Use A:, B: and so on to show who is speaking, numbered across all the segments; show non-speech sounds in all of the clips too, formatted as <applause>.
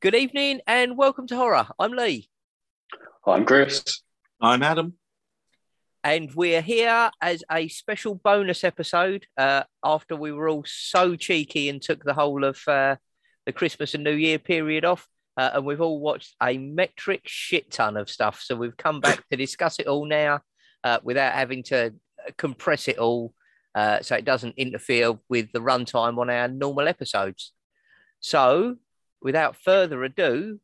A: Good evening and welcome to Horror. I'm Lee.
B: I'm Chris.
C: I'm Adam.
A: And we're here as a special bonus episode uh, after we were all so cheeky and took the whole of uh, the Christmas and New Year period off. Uh, and we've all watched a metric shit ton of stuff. So we've come back to discuss it all now uh, without having to compress it all uh, so it doesn't interfere with the runtime on our normal episodes. So without further ado,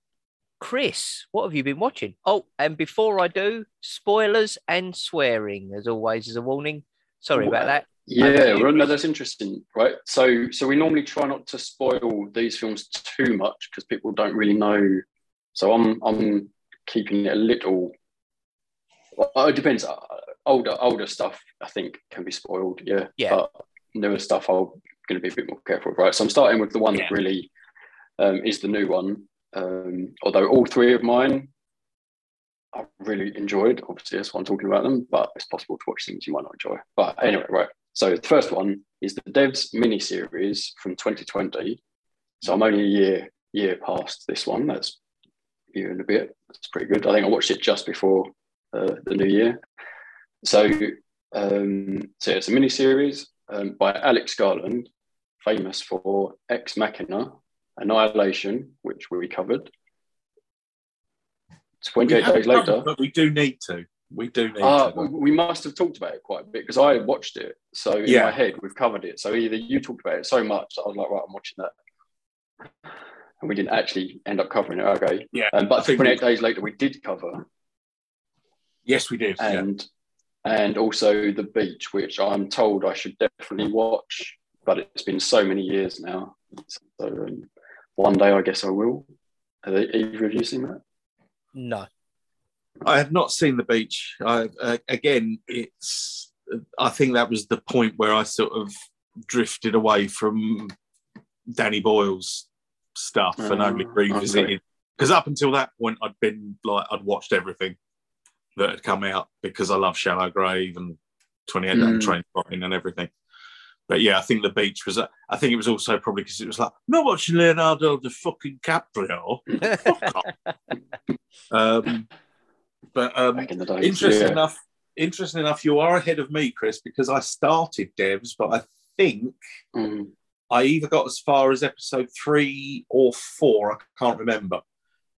A: Chris, what have you been watching? Oh, and before I do, spoilers and swearing, as always, as a warning. Sorry about that.
B: Yeah, well, no, that's interesting, right? So, so we normally try not to spoil these films too much because people don't really know. So, I'm I'm keeping it a little. Well, it depends. Uh, older older stuff, I think, can be spoiled. Yeah,
A: Yeah.
B: But newer stuff, I'm going to be a bit more careful, right? So, I'm starting with the one
A: Yeah.
B: that really um, is the new one. Um, although all three of mine I really enjoyed. Obviously, that's why I'm talking about them, but it's possible to watch things you might not enjoy. But anyway, right. So the first one is the Devs mini series from 2020. So I'm only a year year past this one. That's year and a bit. That's pretty good. I think I watched it just before uh, the new year. So um, so it's a mini series um, by Alex Garland, famous for Ex Machina, Annihilation, which we covered. 28
C: We
B: days later.
C: but we do need to. We do need
B: Uh,
C: to.
B: we must have talked about it quite a bit because I watched it. So in
C: Yeah.
B: my head, we've covered it. So either you talked about it so much that I was like, right, I'm watching that. And we didn't actually end up covering it. Okay.
C: Yeah,
B: Um, but 28
C: we-
B: days later, we did cover.
C: Yes, we did. yeah.
B: And and also The Beach, which I'm told I should definitely watch. But it's been so many years now. So um, one day, I guess I will. Have either of you seen that?
A: No.
C: I have not seen the beach. I, uh, again, it's. I think that was the point where I sort of drifted away from Danny Boyle's stuff and only
B: Ah,
C: revisited because up until that point, I'd been like I'd watched everything that had come out because I love Shallow Grave and Twenty Eight Day
B: Mm.
C: Train and everything. But yeah, I think the beach was. I think it was also probably because it was like I'm not watching Leonardo the fucking Caprio. Fuck. <laughs> Um, but um,
B: Back in the day.
C: interesting
B: yeah.
C: enough, interesting enough, you are ahead of me, Chris, because I started Devs, but I think
B: Mm.
C: I either got as far as episode three or four. I can't remember.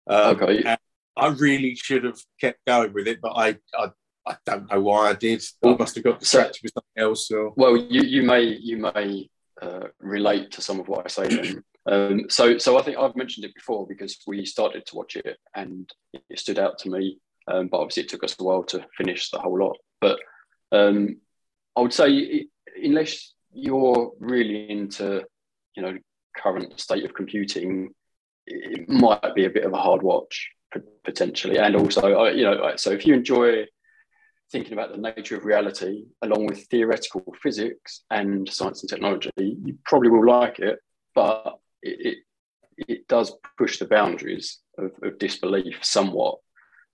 C: Um,
B: Okay.
C: and I really should have kept going with it, but I, I, I don't know why I did. I must have got distracted with something else. Or
B: Well, you, you may you may uh, relate to some of what I say then. Um, so so I think I've mentioned it before because we started to watch it and it stood out to me. Um, but obviously it took us a while to finish the whole lot. But um, I would say unless you're really into you know current state of computing, it might be a bit of a hard watch potentially. And also, you know, so if you enjoy thinking about the nature of reality along with theoretical physics and science and technology, you probably will like it, but it, it, it does push the boundaries of, of disbelief somewhat.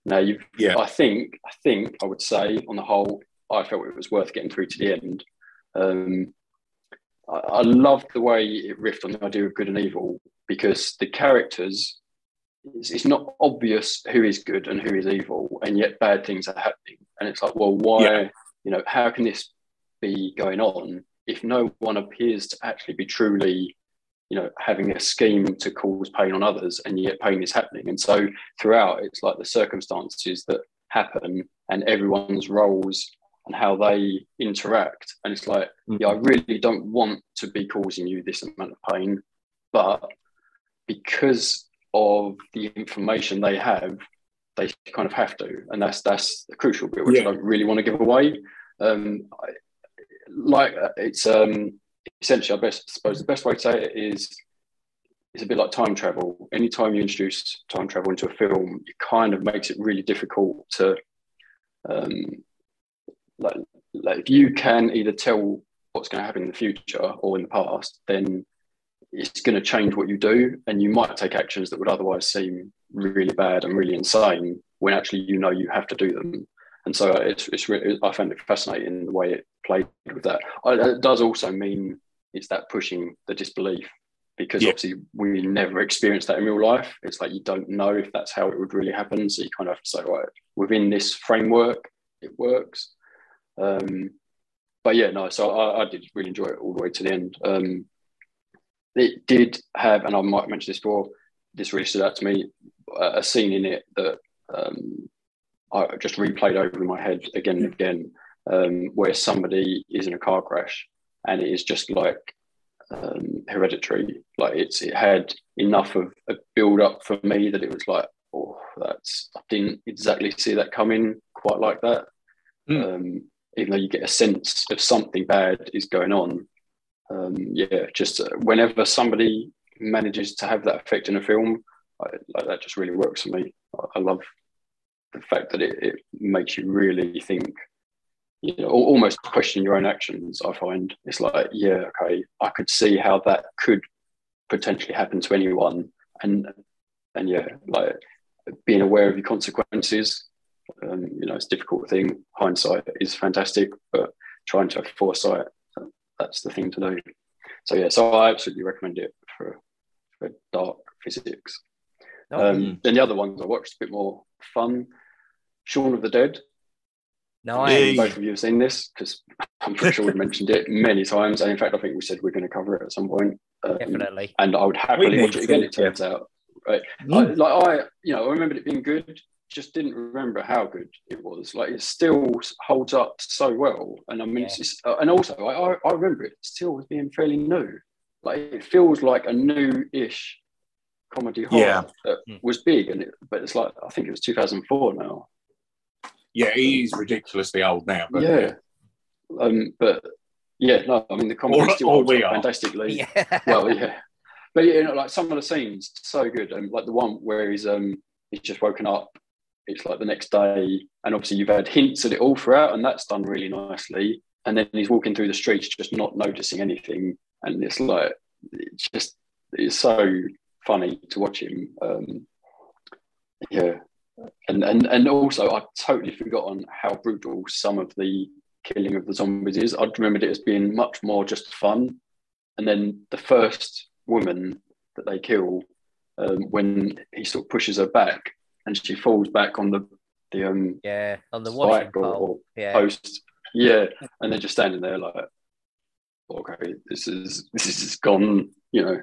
B: Now, you've,
C: Yeah.
B: I think, I think I would say on the whole, I felt it was worth getting through to the end. Um, I, I loved the way it riffed on the idea of good and evil because the characters it's, it's not obvious who is good and who is evil, and yet bad things are happening. And it's like, well, why?
C: Yeah.
B: You know, how can this be going on if no one appears to actually be truly, you know, having a scheme to cause pain on others, and yet pain is happening. And so throughout, it's like the circumstances that happen and everyone's roles and how they interact. And it's like, mm. yeah, I really don't want to be causing you this amount of pain, but because of the information they have, they kind of have to, and that's that's the crucial bit, which
C: Yeah.
B: I don't really want to give away. Um, I, like uh, it's um, essentially, I best suppose the best way to say it is it's a bit like time travel. Anytime you introduce time travel into a film, it kind of makes it really difficult to, um, like, like if you can either tell what's going to happen in the future or in the past, then it's going to change what you do, and you might take actions that would otherwise seem really bad and really insane when actually you know you have to do them. And so it's, it's really, I found it fascinating the way it played with that. I, it does also mean it's that pushing the disbelief because
C: Yeah.
B: obviously we never experienced that in real life. It's like you don't know if that's how it would really happen. So you kind of have to say, right, within this framework, it works. Um, but yeah, no, so I, I did really enjoy it all the way to the end. Um, it did have, and I might mention this before, this really stood out to me, a, scene in it that um, I just replayed over in my head again and again, um, where somebody is in a car crash and it is just like um, hereditary. Like it's it had enough of a build up for me that it was like, oh, that's I didn't exactly see that coming quite like that.
C: Mm.
B: Um, even though you get a sense of something bad is going on. Um, yeah, just uh, whenever somebody manages to have that effect in a film, I, like that just really works for me. I, I love the fact that it, it makes you really think you know, almost question your own actions. I find it's like, yeah, okay, I could see how that could potentially happen to anyone, and and yeah, like being aware of your consequences. Um, you know, it's a difficult thing. Hindsight is fantastic, but trying to have foresight, that's the thing to do. So yeah, so I absolutely recommend it for for dark physics.
A: Oh,
B: Um, then the other ones I watched a bit more fun. Shaun of the Dead.
A: no,
C: Yeah,
A: I,
C: yeah.
B: Both of you have seen this because <laughs> I'm pretty sure we've mentioned it many times. And in fact, I think we said we're going to cover it at some point. Um,
A: definitely.
B: and I would happily watch it again.
C: to,
B: It turns out, right? I,
C: Mm.
B: like I, you know, I remembered it being good. Just didn't remember how good it was. Like it still holds up so well. And I mean, it's, it's uh, and also I, I, I remember it still as being fairly new. Like it feels like a new-ish comedy horror
C: Yeah.
B: that
A: Hmm.
B: was big, and it, but it's like I think it was 2004 now.
C: Yeah, he's ridiculously old now. But
B: yeah. Um, but yeah, no, I mean the comedy
C: Or-
B: still holds
C: we
B: up fantastically.
A: Yeah.
B: Well, yeah, but you know, like some of the scenes so good, and like the one where he's um he's just woken up. It's like the next day, and obviously you've had hints at it all throughout, and that's done really nicely. And then he's walking through the streets, just not noticing anything, and it's like it's just it's so funny to watch him. Um, yeah, and and and also I'd totally forgotten how brutal some of the killing of the zombies is. I'd remembered it as being much more just fun. And then the first woman that they kill, um, when he sort of pushes her back and she falls back on the the um,
A: yeah, on the washing
B: or,
A: pole. Yeah.
B: post, yeah, and they're just standing there like, okay, this is this is gone, you know,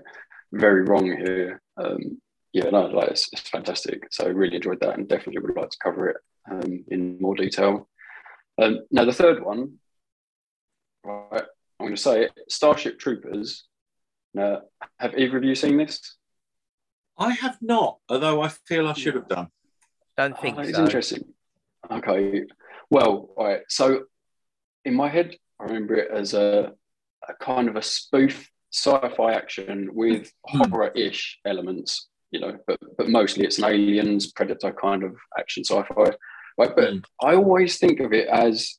B: very wrong here. Um, yeah, no, like it's, it's fantastic. So I really enjoyed that, and definitely would like to cover it um, in more detail. Um, now the third one, right? I'm going to say it. Starship Troopers. Now, have either of you seen this?
C: I have not, although I feel I should have done.
A: Don't think
B: Oh, it's
A: so.
B: interesting. Okay. Well, all right. So in my head, I remember it as a, a kind of a spoof sci-fi action with
C: Hmm.
B: horror-ish elements, you know, but but mostly it's an aliens, predator kind of action sci-fi. Right. But
C: Hmm.
B: I always think of it as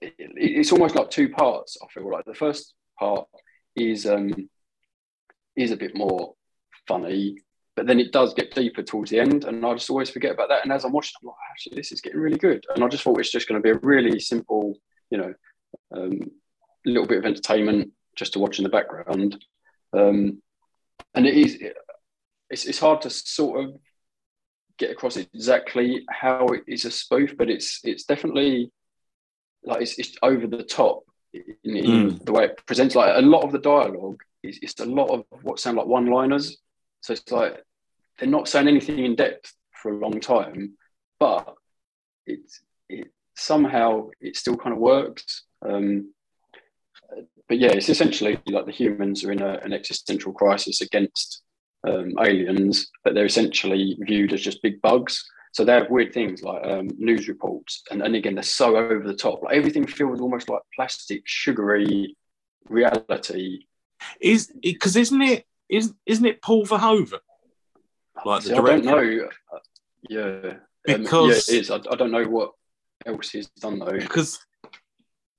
B: it- it's almost like two parts. I feel like the first part is um is a bit more funny, but then it does get deeper towards the end, and I just always forget about that. And as I'm watching, I'm like, actually, this is getting really good. And I just thought it's just going to be a really simple, you know, um, little bit of entertainment just to watch in the background. Um, and it is, it's, it's hard to sort of get across exactly how it is a spoof, but it's it's definitely like it's, it's over the top in, in the way it presents. Like a lot of the dialogue is it's a lot of what sound like one-liners. So it's like they're not saying anything in depth for a long time, but it's it somehow it still kind of works. Um, but yeah, it's essentially like the humans are in a, an existential crisis against um, aliens, but they're essentially viewed as just big bugs. So they have weird things like um, news reports, and, and again, they're so over the top. Like everything feels almost like plastic, sugary reality.
C: Is because isn't it is isn't it Paul Verhoeven? Like the
B: See, I don't know. Yeah, Um,
C: Because-
B: yeah, it is. I, I don't know what else he's done though.
C: Because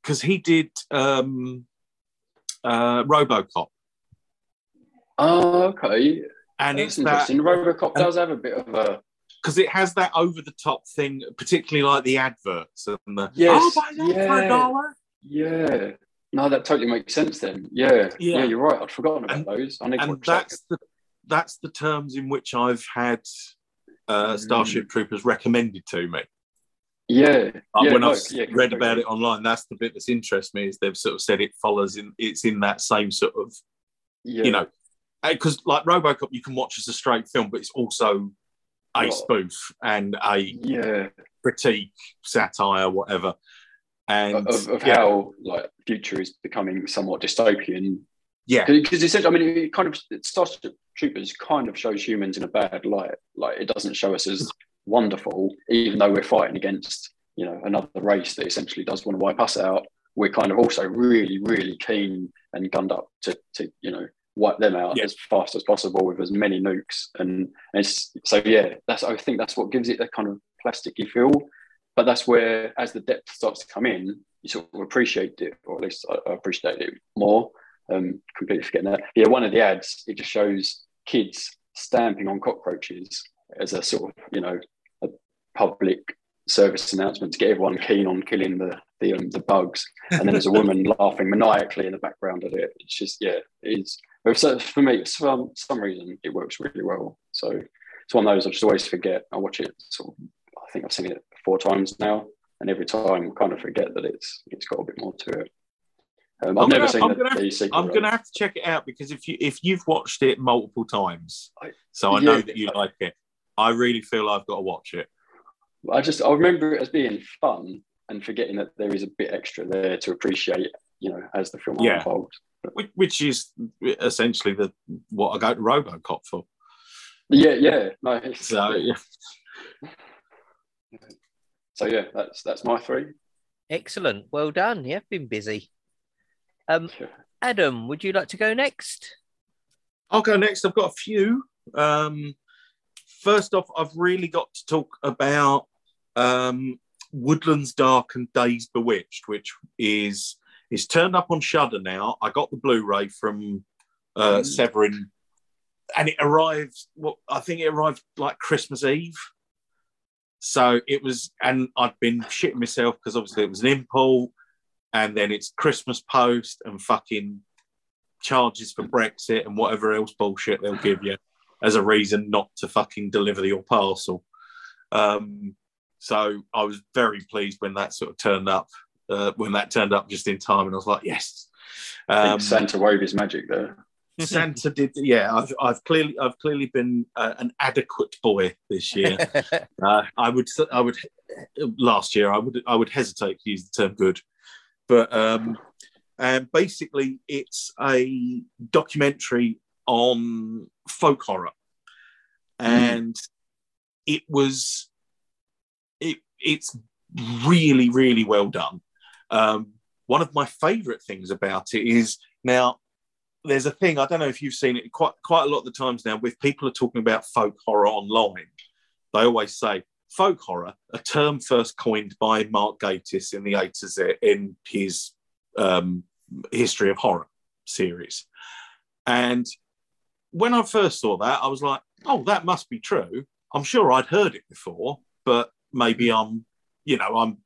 C: because he did um, uh, RoboCop,
B: Oh, okay.
C: and
B: That's
C: it's that
B: interesting. RoboCop does have a bit of a
C: because it has that over the top thing, particularly like the adverts and the
B: Yes,
C: oh buy that for a
B: yeah.
C: dollar.
B: yeah, No, that totally makes sense then. Yeah,
C: Yeah.
B: yeah, you're right. I'd forgotten about
C: And-
B: those. I need
C: and
B: that.
C: that's the that's the terms in which I've had uh,
B: Mm.
C: Starship Troopers recommended to me.
B: Yeah,
C: Uh,
B: yeah,
C: when
B: no,
C: I've
B: yeah,
C: read about it online, that's the bit that's interests me. Is they've sort of said it follows in it's in that same sort of
B: Yeah.
C: you know because like RoboCop you can watch as a straight film, but it's also a spoof and a
B: yeah,
C: critique, satire, whatever. And
B: of, of
C: yeah,
B: how like future is becoming somewhat dystopian.
C: yeah,
B: Because essentially, I mean, it kind of Starship Troopers kind of shows humans in a bad light. Like it doesn't show us as wonderful, even though we're fighting against you know another race that essentially does want to wipe us out. We're kind of also really, really keen and gunned up to to you know wipe them out
C: Yeah.
B: as fast as possible with as many nukes. And it's so yeah, that's I think that's what gives it that kind of plasticky feel. But that's where, as the depth starts to come in, you sort of appreciate it, or at least I, I appreciate it more. Um, completely forgetting that. Yeah, one of the ads it just shows kids stamping on cockroaches as a sort of you know a public service announcement to get everyone keen on killing the the, um, the bugs. And then there's a woman <laughs> laughing maniacally in the background of it. It's just yeah, it's so for me for some some reason it works really well. So it's one of those I just always forget. I watch it sort of. I think I've seen it four times now, and every time I kind of forget that it's it's got a bit more to it. Um, I've
C: I'm
B: never
C: gonna-
B: seen
C: I'm
B: the,
C: gonna have
B: the.
C: I'm gonna have to check it out because if you if you've watched it multiple times, so I know that you like it. I really feel I've got to watch it.
B: I just I remember it as being fun and forgetting that there is a bit extra there to appreciate, you know, as the film
C: Yeah.
B: unfolds.
C: which, which is essentially the what I go to RoboCop for.
B: Yeah, yeah, no.
C: So yeah. <laughs> <laughs>
B: so yeah, that's that's my three.
A: Excellent. Well done. You've been busy. Um,
B: Yeah.
A: Adam, would you like to go next?
C: I'll go next. I've got a few. Um, first off, I've really got to talk about um, Woodlands Dark and Days Bewitched, which is is turned up on Shudder now. I got the Blu-ray from uh,
B: Mm.
C: Severin, and it arrived. What I think it arrived like Christmas Eve. So it was, and I'd been shitting myself because obviously it was an import, and then it's Christmas post and fucking charges for Brexit and whatever else bullshit they'll give you as a reason not to fucking deliver your parcel. Um, so I was very pleased when that sort of turned up, uh, when that turned up just in time, and I was like, yes. Um,
B: Santa wove his magic there.
C: Santa <laughs> did, yeah. I've, I've clearly, I've clearly been uh, an adequate boy this year. <laughs> Uh, I would, I would, last year, I would, I would hesitate to use the term good, but um, and basically, it's a documentary on folk horror, and it was, it, it's really, really well done. Um, one of my favourite things about it is now there's a thing I don't know if you've seen it quite quite a lot of the times now. With people are talking about folk horror online, they always say folk horror, a term first coined by Mark Gatiss in the 80s in his um, history of horror series. And when I first saw that, I was like, oh, that must be true. I'm sure I'd heard it before, but maybe I'm, you know, I'm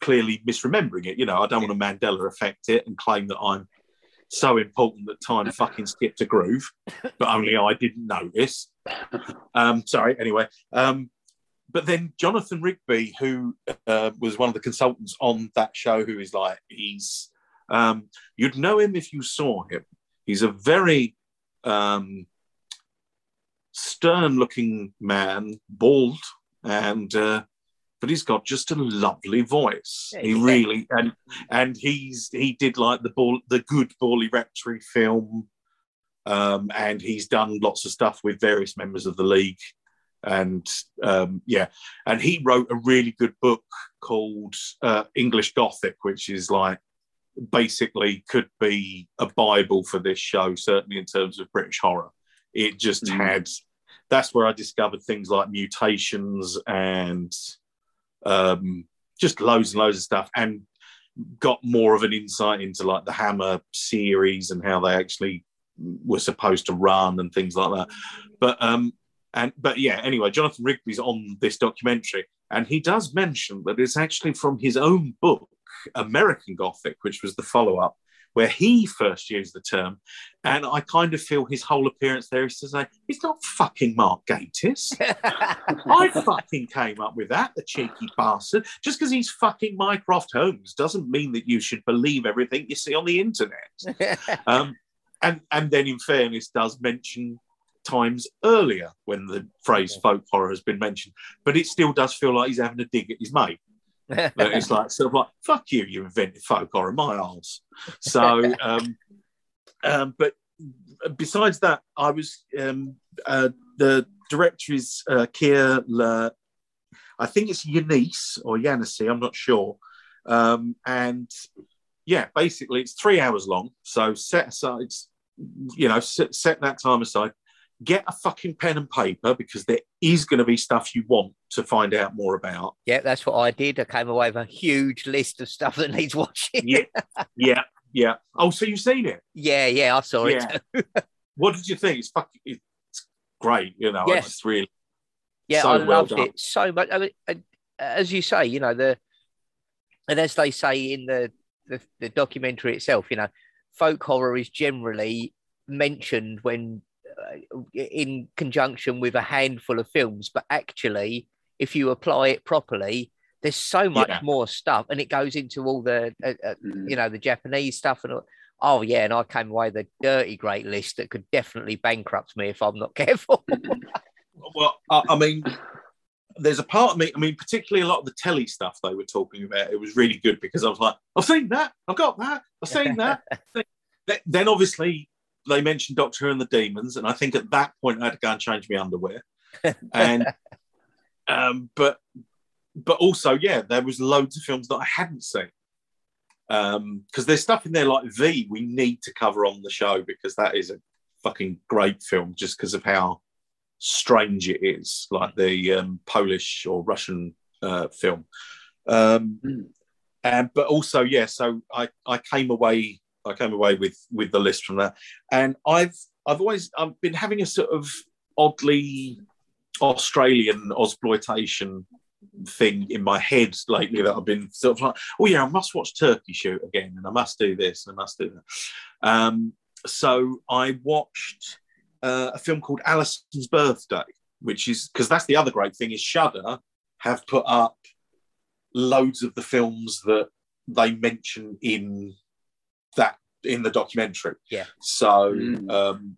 C: clearly misremembering it. You know, I don't want to Mandela effect it and claim that I'm so important that time fucking skipped a groove, but only I didn't notice. Um, sorry, anyway. Um, but then Jonathan Rigby, who uh, was one of the consultants on that show, who is like, he's, um, you'd know him if you saw him. He's a very um, stern looking man, bald, and, uh, but he's got just a lovely voice. He really, and, and he's, he did like the ball, the good Borley Rectory film. Um, and he's done lots of stuff with various members of the league and um, yeah, and he wrote a really good book called uh, English Gothic, which is like basically could be a bible for this show, certainly in terms of British horror. It just
B: Mm.
C: had. That's where I discovered things like mutations and um, just loads and loads of stuff, and got more of an insight into like the Hammer series and how they actually were supposed to run and things like that. But um, and but yeah, anyway, Jonathan Rigby's on this documentary, and he does mention that it's actually from his own book, American Gothic, which was the follow-up, where he first used the term. And I kind of feel his whole appearance there is to say, he's not fucking Mark Gatiss. <laughs> I fucking came up with that, the cheeky bastard. Just because he's fucking Mycroft Holmes doesn't mean that you should believe everything you see on the internet. <laughs> um, and, and then, in fairness, does mention times earlier when the phrase folk horror has been mentioned, but it still does feel like he's having a dig at his mate. It's like sort of like fuck you, you invented folk horror, my arse. So, <laughs> um, um, but besides that, I was um, uh, the director is uh, Kier-La, I think it's Yanis or Yanisi, I'm not sure. Um, and yeah, basically it's three hours long. So set aside, you know, set, set that time aside get a fucking pen and paper because there is going to be stuff you want to find out more about.
A: Yeah, that's what I did. I came away with a huge list of stuff that needs watching.
C: yeah, <laughs> yeah, yeah. Oh, so you've seen it?
A: Yeah, yeah, I saw yeah. it.
C: what did you think? It's fucking, it's great. You know. I just really,
A: yeah, so I well loved done. it so much. I mean, as you say, you know the, and as they say in the, the the documentary itself, you know, folk horror is generally mentioned when in conjunction with a handful of films, but actually, if you apply it properly, there's so much yeah. more stuff, and it goes into all the, uh, uh, mm. you know, the Japanese stuff and all. Oh yeah, and I came away with a dirty great list that could definitely bankrupt me if I'm not <laughs> careful.
C: well, I, I mean, there's a part of me, I mean, particularly a lot of the telly stuff they were talking about, it was really good because I was like, I've seen that, I've got that, I've seen that. <laughs> then obviously they mentioned Doctor Who and the Demons, and I think at that point I had to go and change my underwear. <laughs> And um, but but also, yeah, there was loads of films that I hadn't seen. Because um, there's stuff in there like Viy we need to cover on the show because that is a fucking great film just because of how strange it is, like the um, Polish or Russian uh, film. Um, mm. and but also, yeah, so I I came away I came away with with the list from that, and I've I've always I've been having a sort of oddly Australian exploitation thing in my head lately that I've been sort of like, oh yeah, I must watch Turkey Shoot again, and I must do this, and I must do that. Um, so I watched uh, a film called Alison's Birthday, which is because that's the other great thing is Shudder have put up loads of the films that they mention in that in the documentary.
A: Yeah.
C: So mm. um,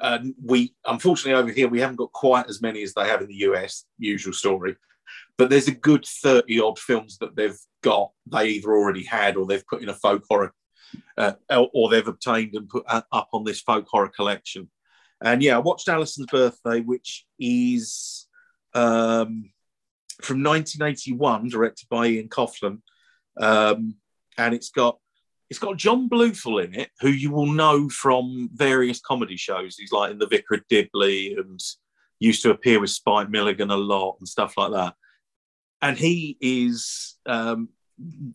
C: and we unfortunately over here we haven't got quite as many as they have in the US. Usual story, but there's a good thirty odd films that they've got. They either already had or they've put in a folk horror, uh, or they've obtained and put up on this folk horror collection. And yeah, I watched Alison's Birthday, which is um, from 1981, directed by Ian Coughlan, um, and it's got it's got John Bluthal in it, who you will know from various comedy shows. He's like in The Vicar of Dibley and used to appear with Spike Milligan a lot and stuff like that. And he is, um,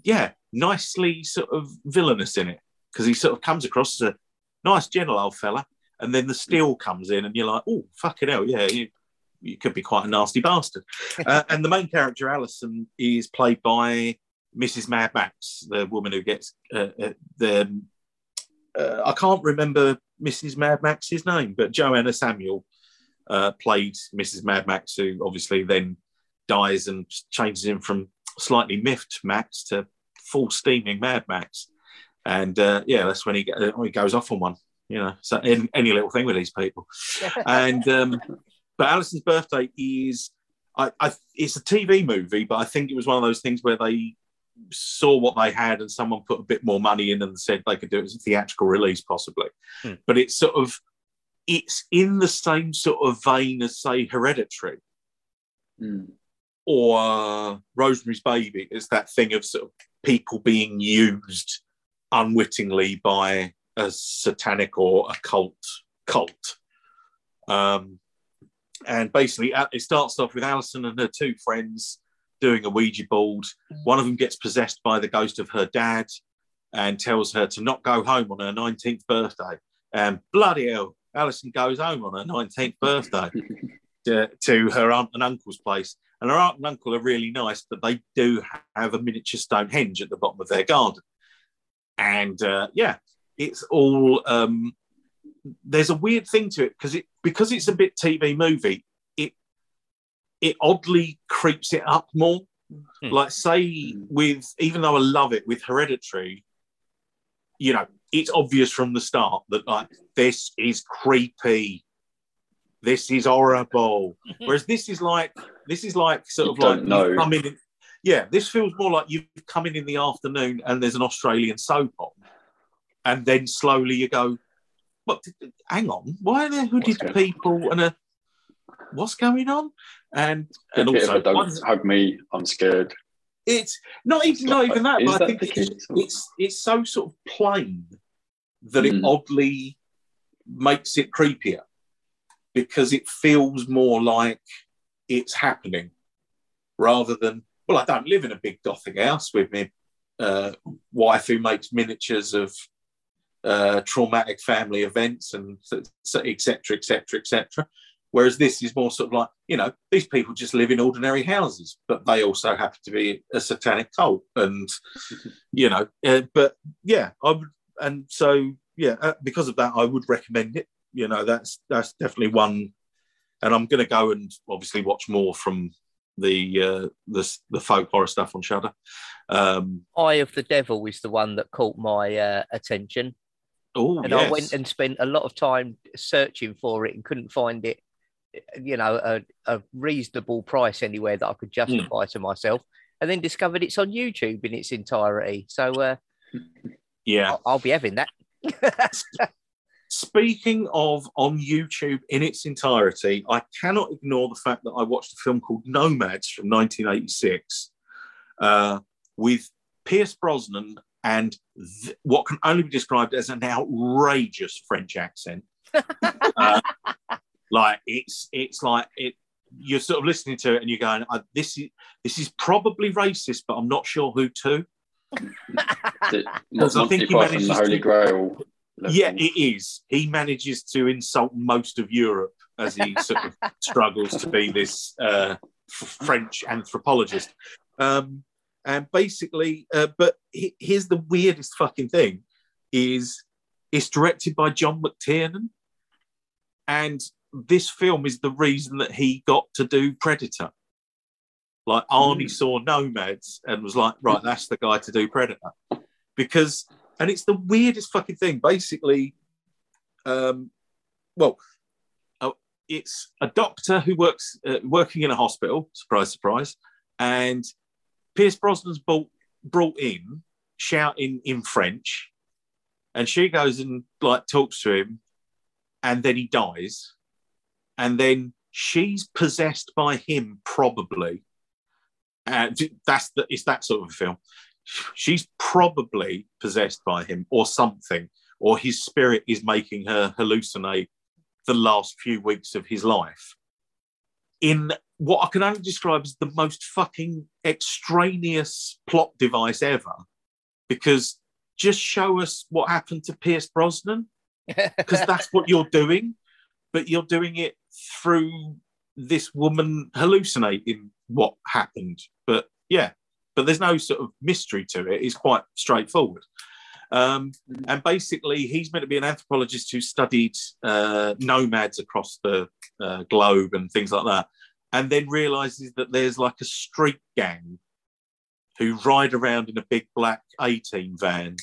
C: yeah, nicely sort of villainous in it because he sort of comes across as a nice, gentle old fella. And then the steel comes in, and you're like, oh, fucking hell, yeah, you, you could be quite a nasty bastard. <laughs> uh, and the main character, Alison, is played by Mrs. Mad Max, the woman who gets uh, uh, the. Uh, I can't remember Mrs. Mad Max's name, but Joanna Samuel uh, played Mrs. Mad Max, who obviously then dies and changes him from slightly miffed Max to full steaming Mad Max. And uh, yeah, that's when he, uh, he goes off on one, you know, so in, any little thing with these people. <laughs> and um, but Alison's birthday is I, I, it's a TV movie, but I think it was one of those things where they saw what they had and someone put a bit more money in and said they could do it as a theatrical release possibly hmm. but it's sort of it's in the same sort of vein as say hereditary
B: hmm.
C: or uh, rosemary's baby is that thing of sort of people being used unwittingly by a satanic or occult cult um, and basically it starts off with alison and her two friends doing a Ouija board. One of them gets possessed by the ghost of her dad and tells her to not go home on her 19th birthday. And bloody hell, Alison goes home on her 19th birthday <laughs> to, to, her aunt and uncle's place. And her aunt and uncle are really nice, but they do have a miniature Stonehenge at the bottom of their garden. and uh, yeah, it's all. Um, there's a weird thing to it because it because it's a bit TV movie. It it oddly creeps it up more.
A: Hmm.
C: Like say with even though I love it with Hereditary, you know, it's obvious from the start that like this is creepy. This is horrible. <laughs> Whereas this is like this is like sort
B: You
C: of like
B: don't know.
C: come in. Yeah, this feels more like you've come in in the afternoon and there's an Australian soap on, and then slowly you go, "What? Hang on, why are there hooded people and a what's going on?" And and also,
B: don't
C: one's-
B: hug me, I'm scared.
C: it's not even not even that, but I think it's, it's it's so sort of plain that it
B: Mm.
C: oddly makes it creepier because it feels more like it's happening rather than well, I don't live in a big gothic house with me uh, wife who makes miniatures of uh, traumatic family events and etc. etc. etc. et cetera, et cetera. Whereas this is more sort of like, you know, these people just live in ordinary houses, but they also happen to be a satanic cult. And, <laughs> you know, uh, but yeah, I would, and so, yeah, uh, because of that, I would recommend it. You know, that's, that's definitely one. And I'm going to go and obviously watch more from the, uh, the, the folk horror stuff on Shudder. Um,
A: Eye of the Devil is the one that caught my uh, attention.
C: oh,
A: and
C: yes.
A: I went and spent a lot of time searching for it and couldn't find it, you know, a, a reasonable price anywhere that I could justify to myself. And then discovered it's on YouTube in its entirety. So uh,
C: yeah.
A: I'll, I'll be having that.
C: Speaking of on YouTube in its entirety, I cannot ignore the fact that I watched a film called Nomads from 1986 uh, with Pierce Brosnan and th- what can only be described as an outrageous French accent. <laughs> Uh, like it's it's like it. You're sort of listening to it and you're going, "This is this is probably racist, but I'm not sure who to." <laughs> Because I think he manages
B: the Holy
C: to-
B: Grail. level.
C: Yeah, it is. He manages to insult most of Europe as he sort of <laughs> struggles to be this uh, French anthropologist. Um, and basically, uh, but he, here's the weirdest fucking thing: is it's directed by John McTiernan, and this film is the reason that he got to do Predator. Like Arnie
B: Mm.
C: saw Nomads and was like, right, <laughs> that's the guy to do Predator, because and it's the weirdest fucking thing. Basically, um, well, uh, it's a doctor who works uh, working in a hospital. Surprise, surprise. And Pierce Brosnan's brought, brought in shouting in French, and she goes and like talks to him, and then he dies, and then she's possessed by him probably. Uh, and that's the it's that sort of a film she's probably possessed by him or something, or his spirit is making her hallucinate the last few weeks of his life. In what I can only describe as the most fucking extraneous plot device ever, because just show us what happened to Pierce Brosnan, <laughs> because that's what you're doing, but you're doing it through this woman hallucinating what happened. But yeah, but there's no sort of mystery to it. It's quite straightforward. Um, and basically, he's meant to be an anthropologist who studied uh, nomads across the uh, globe and things like that, and then realizes that there's like a street gang who ride around in a big black 18 van,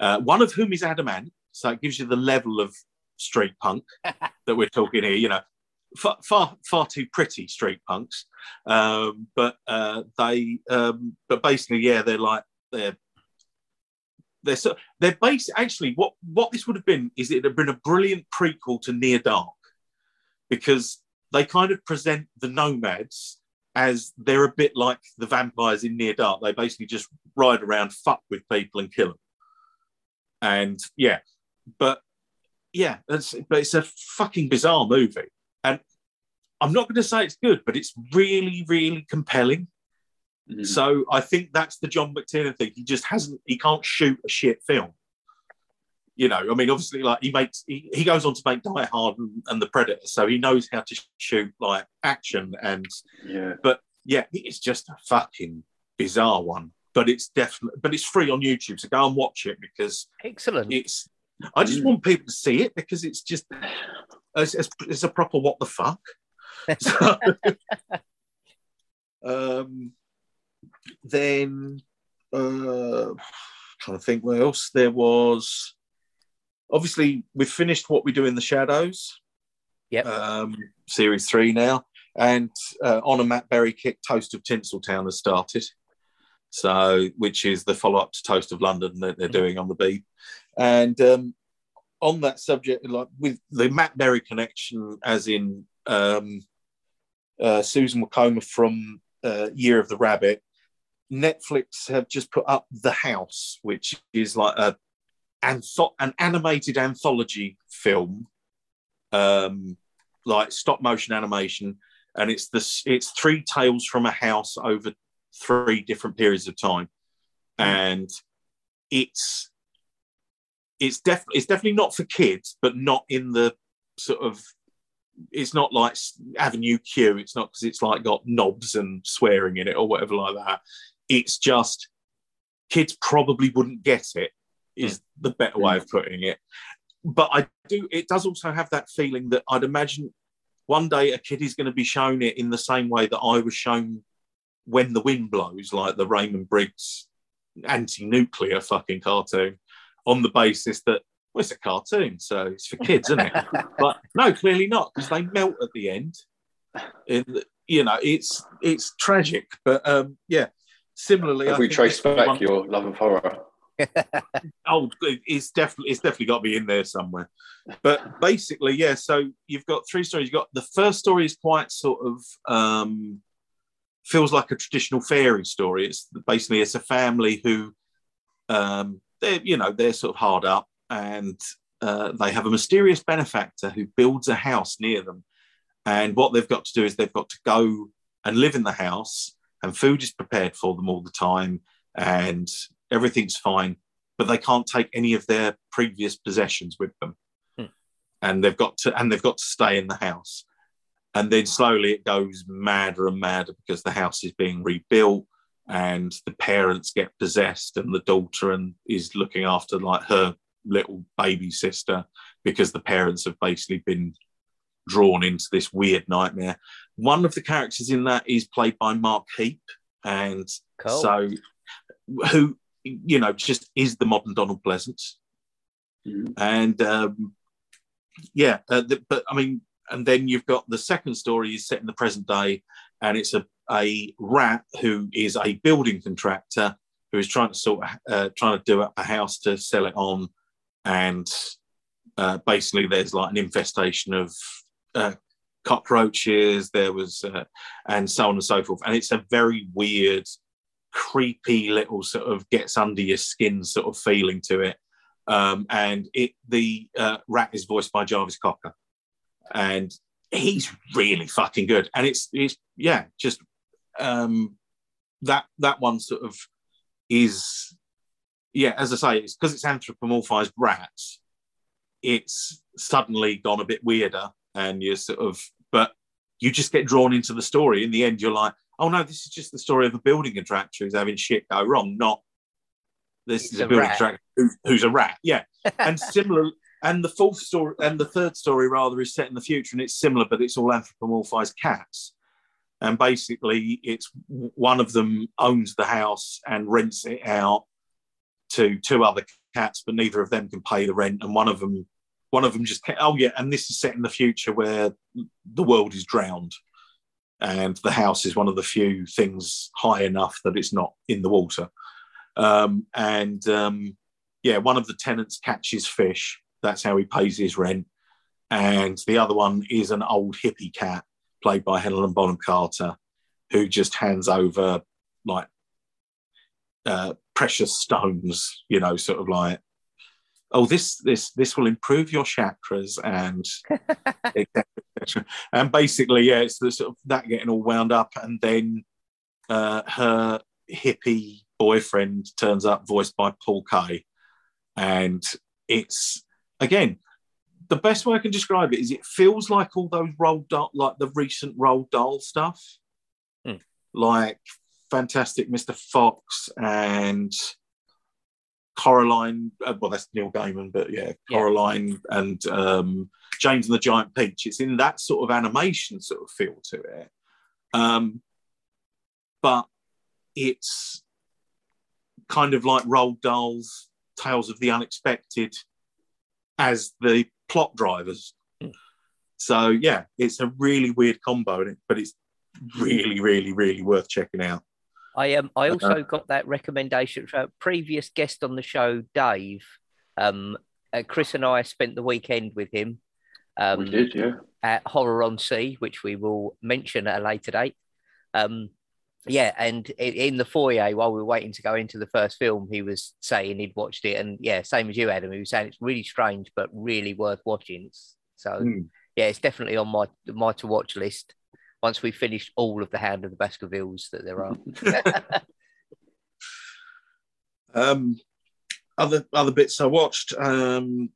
C: uh, one of whom is Adam Ant. So it gives you the level of street punk <laughs> that we're talking here. You know, far far, far too pretty street punks, um, but uh, they, um, but basically, yeah, they're like they're they're so they're based actually what what this would have been is it had been a brilliant prequel to Near Dark because they kind of present the nomads as they're a bit like the vampires in Near Dark. They basically just ride around, fuck with people, and kill them. And yeah, but yeah, it's, but it's a fucking bizarre movie, and I'm not going to say it's good, but it's really, really compelling.
B: Mhm.
C: So I think that's the John McTiernan thing. He just hasn't. He can't shoot a shit film. You know, I mean, obviously, like he makes, he, he goes on to make Die Hard and, and The Predator, so he knows how to shoot like action and
B: yeah.
C: but yeah, it's just a fucking bizarre one. but it's definitely but it's free on YouTube. So go and watch it because
A: Excellent.
C: it's. I just want people to see it because it's just it's, it's, it's a proper what the fuck. <laughs> So, um, then uh, trying to think what else there was. Obviously, we've finished what we do in the shadows.
A: Yep.
C: Um, series three now, and uh, on a Matt Berry kick, Toast of Tinseltown has started. So, which is the follow up to Toast of London that they're doing on the beat, and um, on that subject, like with the Matt Berry connection, as in um, uh, Susan Wokoma from uh, Year of the Rabbit, Netflix have just put up The House, which is like a antho- an animated anthology film, um, like stop motion animation, and it's this it's three tales from a house over three different periods of time, and it's it's definitely it's definitely not for kids, but not in the sort of it's not like Avenue Q. It's not because it's like got knobs and swearing in it or whatever like that. It's just kids probably wouldn't get it. Is hmm. the better way of putting it. But I do. It does also have that feeling that I'd imagine one day a kid is going to be shown it in the same way that I was shown when the wind blows, like the Raymond Briggs anti-nuclear fucking cartoon, on the basis that well, it's a cartoon, so it's for kids, isn't it? <laughs> but no, clearly not, because they melt at the end. In the- you know, it's it's tragic, but um, yeah. Similarly,
B: Have
C: I
B: we
C: trace
B: back
C: one-
B: your love of horror? <laughs>
C: Oh, it's definitely it's definitely got to be in there somewhere. But basically, yeah. So you've got three stories. You've got the first story is quite sort of um, feels like a traditional fairy story. It's basically it's a family who um, they're you know they're sort of hard up and uh, they have a mysterious benefactor who builds a house near them. And what they've got to do is they've got to go and live in the house, and food is prepared for them all the time, and everything's fine, but they can't take any of their previous possessions with them.
A: Hmm.
C: And they've got to and they've got to stay in the house. And then slowly it goes madder and madder because the house is being rebuilt and the parents get possessed and the daughter and is looking after like her little baby sister because the parents have basically been drawn into this weird nightmare. One of the characters in that is played by Mark Heap, and
A: Cool.
C: so who you know just is the modern Donald Pleasence,
B: Mhm.
C: and um, yeah, uh, the, but I mean, and then you've got the second story is set in the present day, and it's a a rat who is a building contractor who is trying to sort uh, trying to do up a house to sell it on, and uh, basically there's like an infestation of uh, cockroaches. There was uh, and so on and so forth, and it's a very weird, creepy little sort of gets under your skin sort of feeling to it. Um, and it the uh, rat is voiced by Jarvis Cocker, and he's really fucking good. And it's it's yeah, just um, that that one sort of is yeah, as I say, it's because it's anthropomorphized rats. It's suddenly gone a bit weirder, and you're sort of, but you just get drawn into the story. In the end, you're like, oh no, this is just the story of a building contractor who's having shit go wrong, not this
A: It's
C: is a, building contractor who, who's a rat. Yeah, <laughs> and similar. And the fourth story and the third story rather is set in the future, and it's similar, but it's all anthropomorphized cats. And basically, it's one of them owns the house and rents it out to two other cats, but neither of them can pay the rent. And one of them, one of them just oh yeah, and this is set in the future where the world is drowned, and the house is one of the few things high enough that it's not in the water. Um, and um, yeah, one of the tenants catches fish. That's how he pays his rent. And the other one is an old hippie cat played by Helen Bonham Carter, who just hands over like uh, precious stones, you know, sort of like, oh, this this this will improve your chakras and et <laughs> cetera, et cetera. and basically, yeah, it's the sort of that getting all wound up, and then uh, her hippie boyfriend turns up, voiced by Paul Kaye, and it's again the best way I can describe it is it feels like all those Roald Dahl, like the recent Roald Dahl stuff,
A: Hmm.
C: like Fantastic Mr. Fox and Coraline. Uh, well, that's Neil Gaiman, but yeah,
A: Yeah.
C: Coraline and um, James and the Giant Peach. It's in that sort of animation sort of feel to it. Um, but it's kind of like Roald Dahl's Tales of the Unexpected as the plot drivers.
A: Mm.
C: So yeah, it's a really weird combo, but it's really, really, really worth checking out.
A: I um I
C: Uh-huh.
A: also got that recommendation from a previous guest on the show, Dave. Um, uh, Chris and I spent the weekend with him um,
B: we did, yeah.
A: at Horror on Sea, which we will mention at a later date. Um, yeah, and in, the foyer while we were waiting to go into the first film, he was saying he'd watched it, and yeah, same as you, Adam. He was saying it's really strange, but really worth watching. So
C: Mm.
A: yeah, it's definitely on my my to watch list. Once we finished all of the Hound of the Baskervilles that there are. <laughs>
C: Um, other other bits I watched. Um,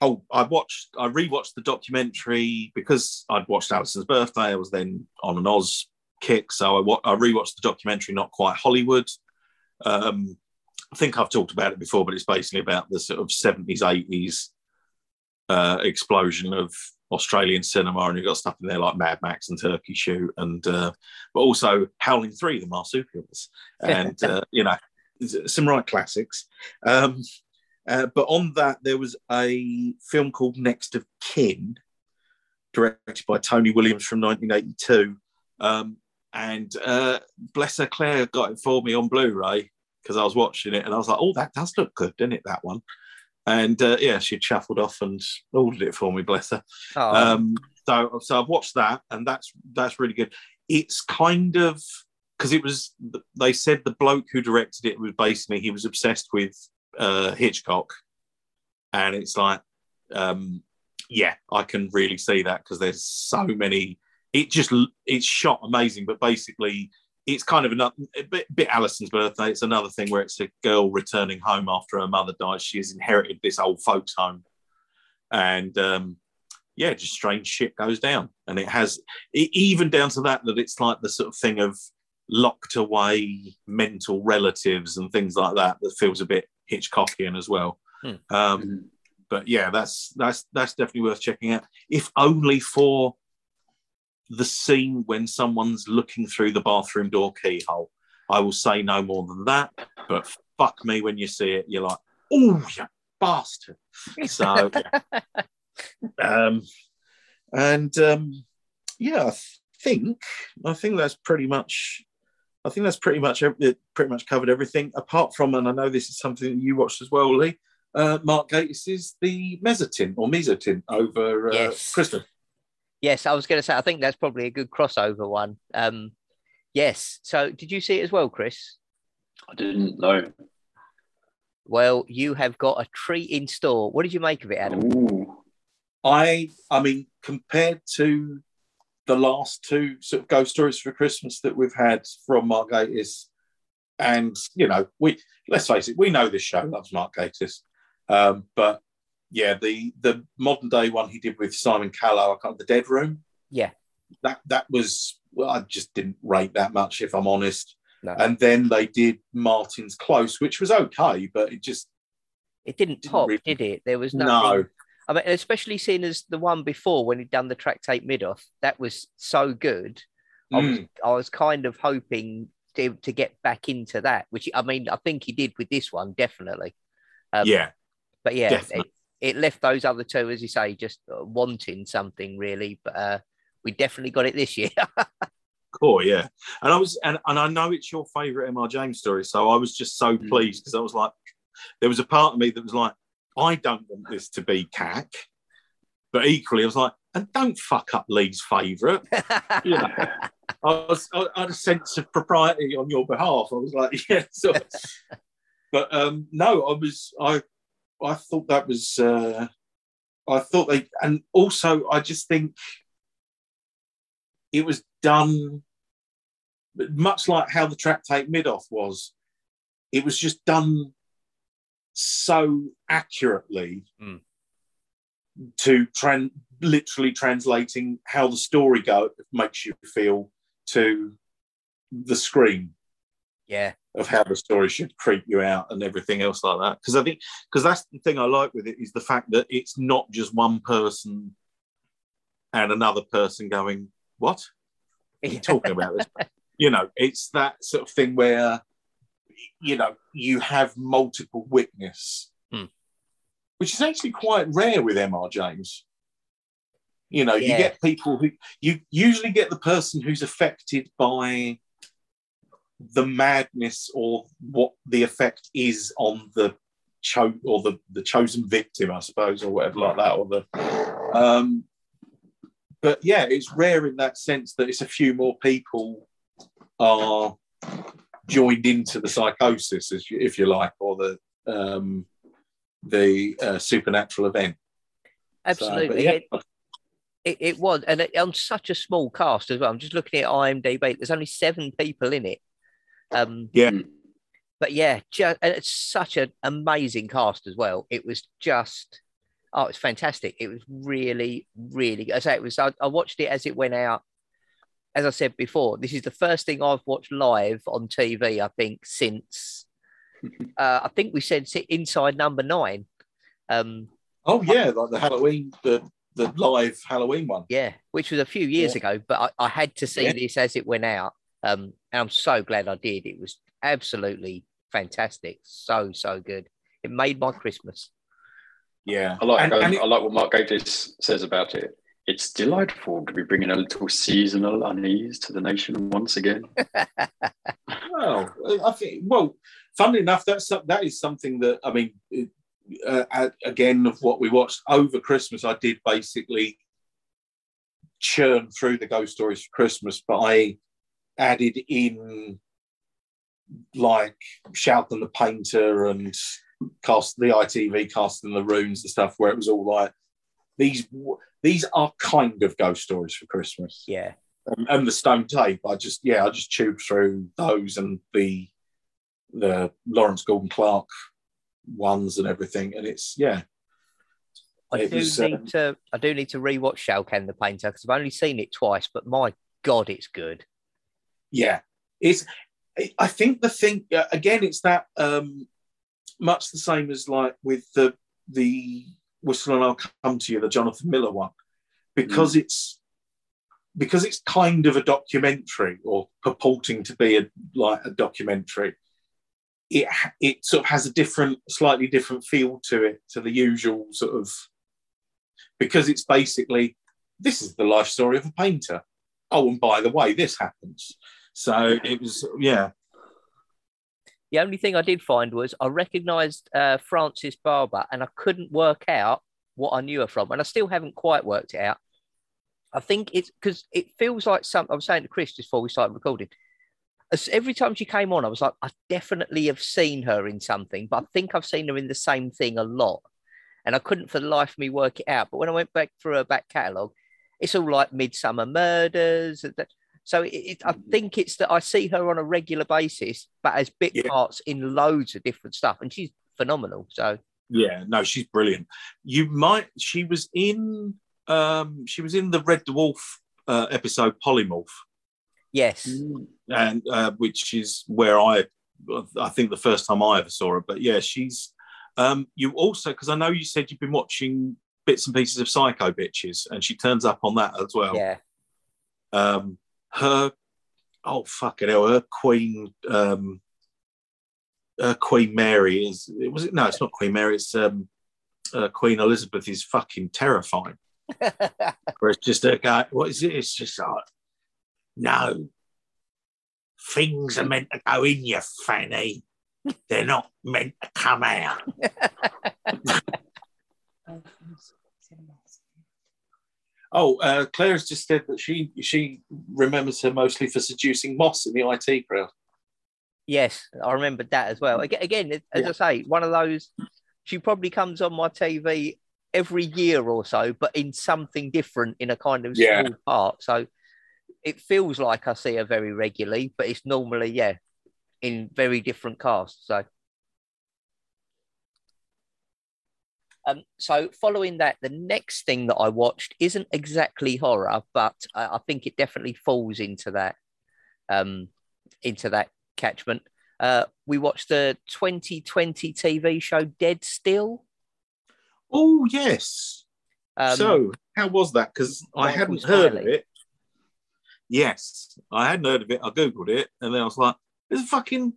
C: oh, I watched. I rewatched the documentary because I'd watched Alison's birthday. I was then on an Oz kick, so I, wa- I rewatched the documentary. Not quite Hollywood. Um, I think I've talked about it before, but it's basically about the sort of seventies, eighties uh, explosion of Australian cinema, and you've got stuff in there like Mad Max and Turkey Shoot, and uh, but also Howling Three, the marsupials, <laughs> and uh, you know some right classics. Um, uh, but on that, there was a film called Next of Kin, directed by Tony Williams from 1982. Um, and uh, bless her, Claire got it for me on Blu ray because I was watching it and I was like, oh, that does look good, didn't it? That one. And uh, yeah, she shuffled off and ordered it for me, bless her.
A: Oh,
C: Um, so, so I've watched that, and that's that's really good. It's kind of because it was. They said the bloke who directed it was basically he was obsessed with uh, Hitchcock, and it's like, um, yeah, I can really see that because there's so many. It just it's shot amazing, but basically it's kind of another a bit, bit Alison's birthday. It's another thing where it's a girl returning home after her mother dies. She has inherited this old folks home, and um, yeah, just strange shit goes down, and it has e- even down to that that it's like the sort of thing of locked away mental relatives and things like that that feels a bit Hitchcockian as well.
A: Hmm.
C: Um, but yeah, that's that's that's definitely worth checking out, if only for the scene when someone's looking through the bathroom door keyhole. I will say no more than that. But fuck me, when you see it, you're like, oh, you bastard. So, <laughs> um, and um, yeah, I think I think that's pretty much. I think that's pretty much it pretty much covered everything. Apart from, and I know this is something that you watched as well, Lee. Uh, Mark Gatiss is the Mezzotint or Mezzotint over uh,
A: Yes.
C: Christmas.
A: Yes, I was going to say I think that's probably a good crossover one. Um, yes. So, did you see it as well, Chris?
B: I didn't know.
A: Well, you have got a treat in store. What did you make of it, Adam?
B: Ooh.
C: I I mean, compared to the last two sort of ghost stories for Christmas that we've had from Mark Gatiss, and you know, we let's face it, we know this show loves Mark Gatiss, um, but yeah, the the modern day one he did with Simon Callow, I can't the Dead Room,
A: Yeah.
C: that that was well, I just didn't rate that much if I'm honest.
A: No.
C: And then they did Martin's Close, which was okay, but it just
A: It didn't
C: Didn't
A: top,
C: really-
A: did it? There was
C: no.
A: I mean, especially seeing as the one before when he'd done the Tractate Middoth, that was so good. I was,
C: Mm.
A: I was kind of hoping to, to get back into that, which I mean, I think he did with this one, definitely. Um,
C: yeah,
A: But yeah, it. It left those other two, as you say, just uh, wanting something really. But uh, we definitely got it this year. <laughs>
C: Cool, yeah. And I was, and, and I know it's your favourite MR James story, so I was just so
B: Mm.
C: pleased because I was like, there was a part of me that was like, I don't want this to be CAC, but equally I was like, and don't fuck up Lee's favourite. <laughs> You know, I was, I, I had a sense of propriety on your behalf. I was like, <laughs> yeah. So, but um, no, I was, I, I thought that was, uh, I thought they, and also I just think it was done much like how the Tractate Middoth was. It was just done so accurately
A: Mm.
C: to tran- literally translating how the story go makes you feel to the screen.
A: Yeah.
C: Of how the story should creep you out and everything else like that. Because I think because that's the thing I like with it is the fact that it's not just one person and another person going, "What are you talking about this?" <laughs> you know, it's that sort of thing where you know you have multiple witness,
A: Hmm.
C: which is actually quite rare with M.R. James. You know, you get people who you usually get the person who's affected by the madness or what the effect is on the cho- or the, the chosen victim, I suppose, or whatever like that, or the um but yeah, it's rare in that sense that it's a few more people are joined into the psychosis, if you, if you like, or the um the uh, supernatural event. So,
A: Absolutely.
C: yeah,
A: It, it, it was, and it, on such a small cast as well. I'm just looking at IMDb. There's only seven people in it. Um,
C: Yeah.
A: But yeah, just, and it's such an amazing cast as well. It was just, oh, it's fantastic. It was really, really good. I say it was. I, I watched it as it went out. As I said before, this is the first thing I've watched live on TV. I think since <laughs> uh, I think we said si- Inside Number Nine. Um,
C: Oh yeah, like the Halloween, the the live Halloween one.
A: Yeah, which was a few years
C: Yeah.
A: ago, but I, I had to see
C: Yeah.
A: this as it went out. Um, and I'm so glad I did. It was absolutely fantastic. So, so good. It made my Christmas.
C: Yeah,
B: I like
C: And-
B: um,
C: and it-
B: I like what Mark Gatiss says about it. It's delightful to be bringing a little seasonal unease to the nation once again. <laughs>
C: Well, I think. Well, funnily enough, that's that is something that I mean. Uh, uh, again, of what we watched over Christmas, I did basically churn through the ghost stories for Christmas, but I added in like Schalcken the Painter and cast the ITV cast in the runes and stuff, where it was all like these. These are kind of ghost stories for Christmas
A: Yeah.
C: um, and the stone tape. I just yeah, I just tubed through those and the the Lawrence Gordon Clark ones and everything, and it's yeah,
A: I
C: It
A: do
C: was,
A: need
C: um,
A: to I do need to rewatch Schalcken the Painter because I've only seen it twice, but my God, it's good.
C: Yeah. It's I think the thing uh, again, it's that um much the same as like with the the Whistle and I'll come to you, the Jonathan Miller one, because it's because it's kind of a documentary or purporting to be a like a documentary. It it sort of has a different, slightly different feel to it to the usual sort of because it's basically this is the life story of a painter. Oh, and by the way, this happens. So it was yeah,
A: The only thing I did find was I recognised uh, Frances Barber, and I couldn't work out what I knew her from, and I still haven't quite worked it out. I think it's because it feels like something I was saying to Chris just before we started recording. As every time she came on, I was like, I definitely have seen her in something, but I think I've seen her in the same thing a lot, and I couldn't for the life of me work it out. But when I went back through her back catalogue, it's all like Midsomer Murders. and that- So it, it, I think it's that I see her on a regular basis, but as bit
C: Yeah.
A: parts in loads of different stuff, and she's phenomenal. So
C: yeah. No, she's brilliant. You might. She was in. Um, she was in the Red Dwarf uh, episode Polymorph.
A: yes,
C: and uh, which is where I, I think the first time I ever saw her. But yeah, she's. Um, you also because I know you said you've been watching bits and pieces of Psycho Bitches, and she turns up on that as well.
A: yeah,
C: Um, her, oh fucking hell, her Queen, um, her Queen Mary is. It was it? No, it's not Queen Mary. It's um, uh, Queen Elizabeth is fucking terrifying. <laughs> Where it's just a guy. What is it? It's just like, no. Things are meant to go in you, Fanny. They're not meant to come out. <laughs> Oh, uh, Claire has just said that she she remembers her mostly for seducing Moss in the IT crowd.
A: yes, I remembered that as well. Again, again as
C: Yeah.
A: I say, one of those. She probably comes on my TV every year or so, but in something different, in a kind of
C: Yeah.
A: small part. So it feels like I see her very regularly, but it's normally yeah, in very different casts. So. Um, so following that, the next thing that I watched isn't exactly horror, but I, I think it definitely falls into that, um, into that catchment. Uh, we watched the 2020 TV show Dead Still.
C: Oh yes.
A: Um,
C: so how was that? Because I hadn't heard of it. Yes, I hadn't heard of it. I googled it, and then I was like, "There's a fucking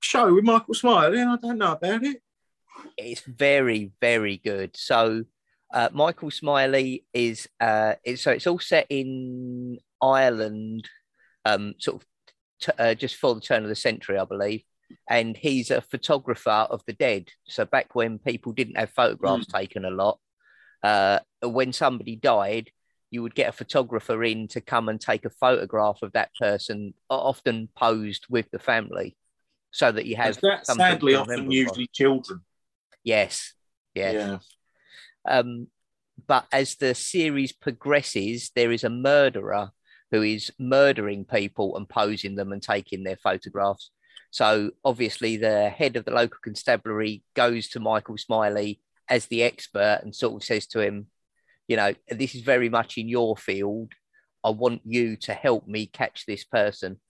C: show with Michael Smiley, and I don't know about it."
A: It's very very good. So uh, michael smiley is uh it's, so it's all set in ireland um sort of t- uh, just for the turn of the century i believe. And he's a photographer of the dead. So back when people didn't have photographs taken a lot uh when somebody died you would get a photographer in to come and take a photograph of that person often posed with the family so that you have
C: that sadly often usually children.
A: Yes yes
C: Yeah.
A: um, but as the series progresses, there is a murderer who is murdering people and posing them and taking their photographs. So obviously, the head of the local constabulary goes to Michael Smiley as the expert and sort of says to him, "You know, this is very much in your field. I want you to help me catch this person."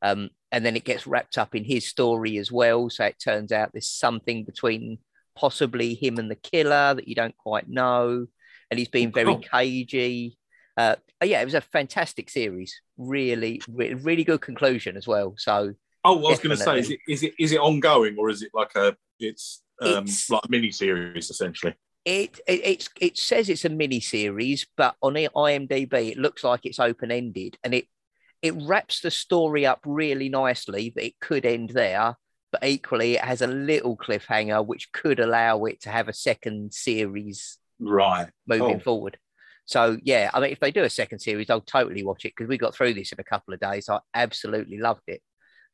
A: Um, and then it gets wrapped up in his story as well. So it turns out there's something between possibly him and the killer that you don't quite know. And he's been very
C: Oh.
A: cagey. Uh, yeah, it was a fantastic series. Really, re- really good conclusion as well. So
C: Oh, I was going to say, is it is it is it ongoing or is it like a it's um,
A: It's-
C: like a mini series essentially?
A: it, it it's it says it's a mini series, but on IMDb it looks like it's open ended, and it it wraps the story up really nicely that it could end there, but equally it has a little cliffhanger which could allow it to have a second series
C: Right.
A: moving
C: Oh.
A: forward. So yeah, I mean, if they do a second series, I'll totally watch it because we got through this in a couple of days. I absolutely loved it.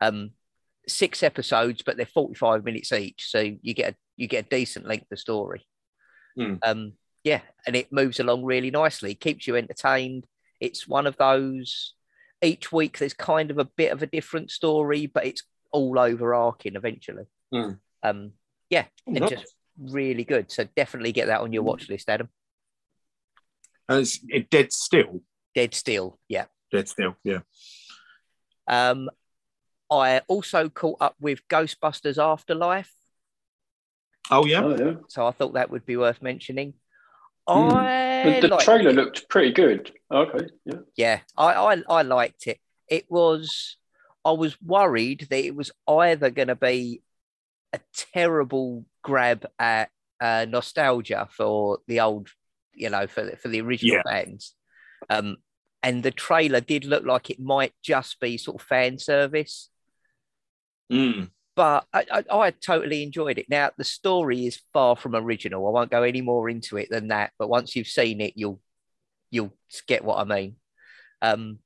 A: Um, six episodes, but they're forty-five minutes each, so you get a you get a decent length of story.
C: Hmm.
A: Um, yeah, and it moves along really nicely, keeps you entertained. It's one of those. Each week, there's kind of a bit of a different story, but it's all overarching eventually.
C: Hmm.
A: Um, yeah,
C: Oh,
A: and
C: nice.
A: just really good. So definitely get that on your watch list, Adam.
C: And it's it dead still.
A: Dead Still, yeah.
C: Dead still. Yeah.
A: Um, I also caught up with Ghostbusters Afterlife,
C: Oh yeah.
B: Oh, yeah.
A: so I thought that would be worth mentioning.
B: Hmm.
A: I
B: The, the
A: liked
B: trailer
A: it.
B: looked pretty good. Okay, yeah.
A: yeah, I, I I liked it. It was I was worried that it was either going to be a terrible grab at uh, nostalgia for the old, you know, for the, for the original
C: Yeah.
A: fans. Um, and the trailer did look like it might just be sort of fan service.
C: Mm.
A: but I, I, I totally enjoyed it. Now the story is far from original. I won't go any more into it than that. But once you've seen it, you'll you'll get what I mean. Um,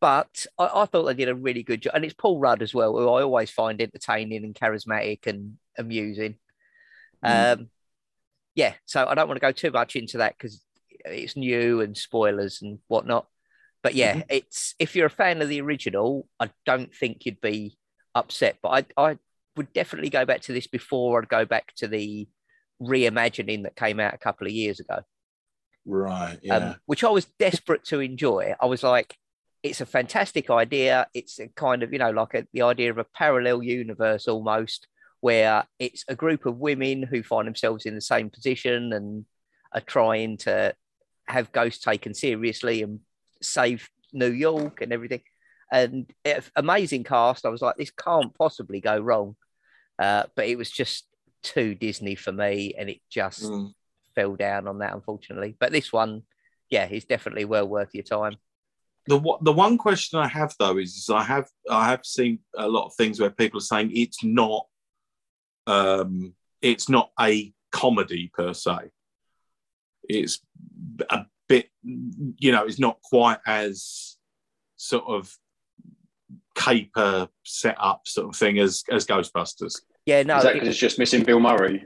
A: but I, I thought they did a really good job, and it's Paul Rudd as well, who I always find entertaining and charismatic and amusing. Um, yeah, so I don't want to go too much into that because it's new and spoilers and whatnot. But yeah, it's if you're a fan of the original, I don't think you'd be upset. But I, I would definitely go back to this before I'd go back to the reimagining that came out a couple of years ago,
C: Right. Yeah.
A: um, which I was desperate to enjoy. I was like, it's a fantastic idea. It's a kind of, you know, like a, the idea of a parallel universe almost, where it's a group of women who find themselves in the same position and are trying to have ghosts taken seriously and save New York and everything. And it, amazing cast. I was like, this can't possibly go wrong. Uh, but it was just too Disney for me, and it just
C: Mm.
A: fell down on that, unfortunately. But this one, yeah, is definitely well worth your time.
C: The one- the one question I have though is, is I have I have seen a lot of things where people are saying it's not um it's not a comedy per se. It's a bit you know it's not quite as sort of caper set up sort of thing as as Ghostbusters.
A: Yeah, no,
B: Is
A: it-
B: it's just missing Bill Murray?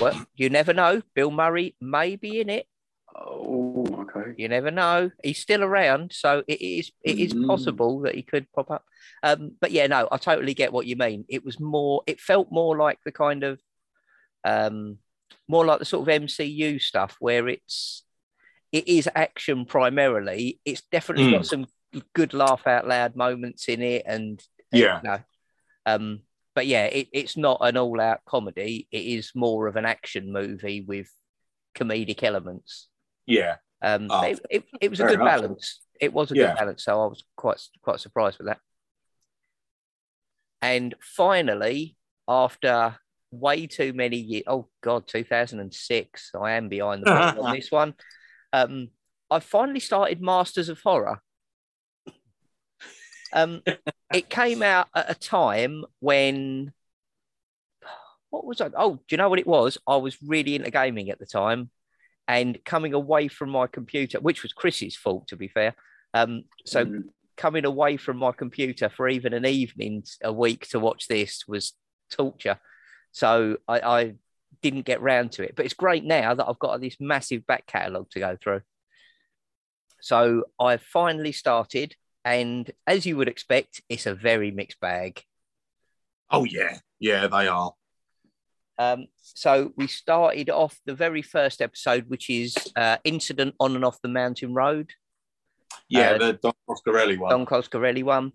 A: well, you never know. Bill Murray may be in it.
B: Oh, okay.
A: You never know. He's still around, so it is it is
B: Mm.
A: possible that he could pop up. Um, but yeah, no, I totally get what you mean. It was more. It felt more like the kind of, um, more like the sort of MCU stuff where it's it is action primarily. It's definitely got some good laugh out loud moments in it, and
C: Yeah.
A: you know, um, but yeah, it, it's not an all out comedy. It is more of an action movie with comedic elements.
C: Yeah.
A: Um,
C: Oh,
A: it, it, it was a good
C: enough.
A: balance. It was a
C: Yeah.
A: good balance, so I was quite quite surprised with that. And finally, after way too many years, oh god, two thousand and six, I am behind the <laughs> ball on this one. Um, I finally started Masters of Horror. Um, it came out at a time when what was I? Oh, do you know what it was? I was really into gaming at the time, and coming away from my computer, which was Chris's fault, to be fair. Um, so
B: Mm.
A: coming away from my computer for even an evening a week to watch this was torture. So I, I didn't get round to it, but it's great now that I've got this massive back catalogue to go through. So I've finally started, and as you would expect, it's a very mixed bag.
C: Oh yeah. Yeah, they are.
A: Um, so we started off the very first episode, which is uh, Incident on and off the Mountain Road,
C: Yeah,
A: Uh,
C: the Don Coscarelli one.
A: Don Coscarelli one,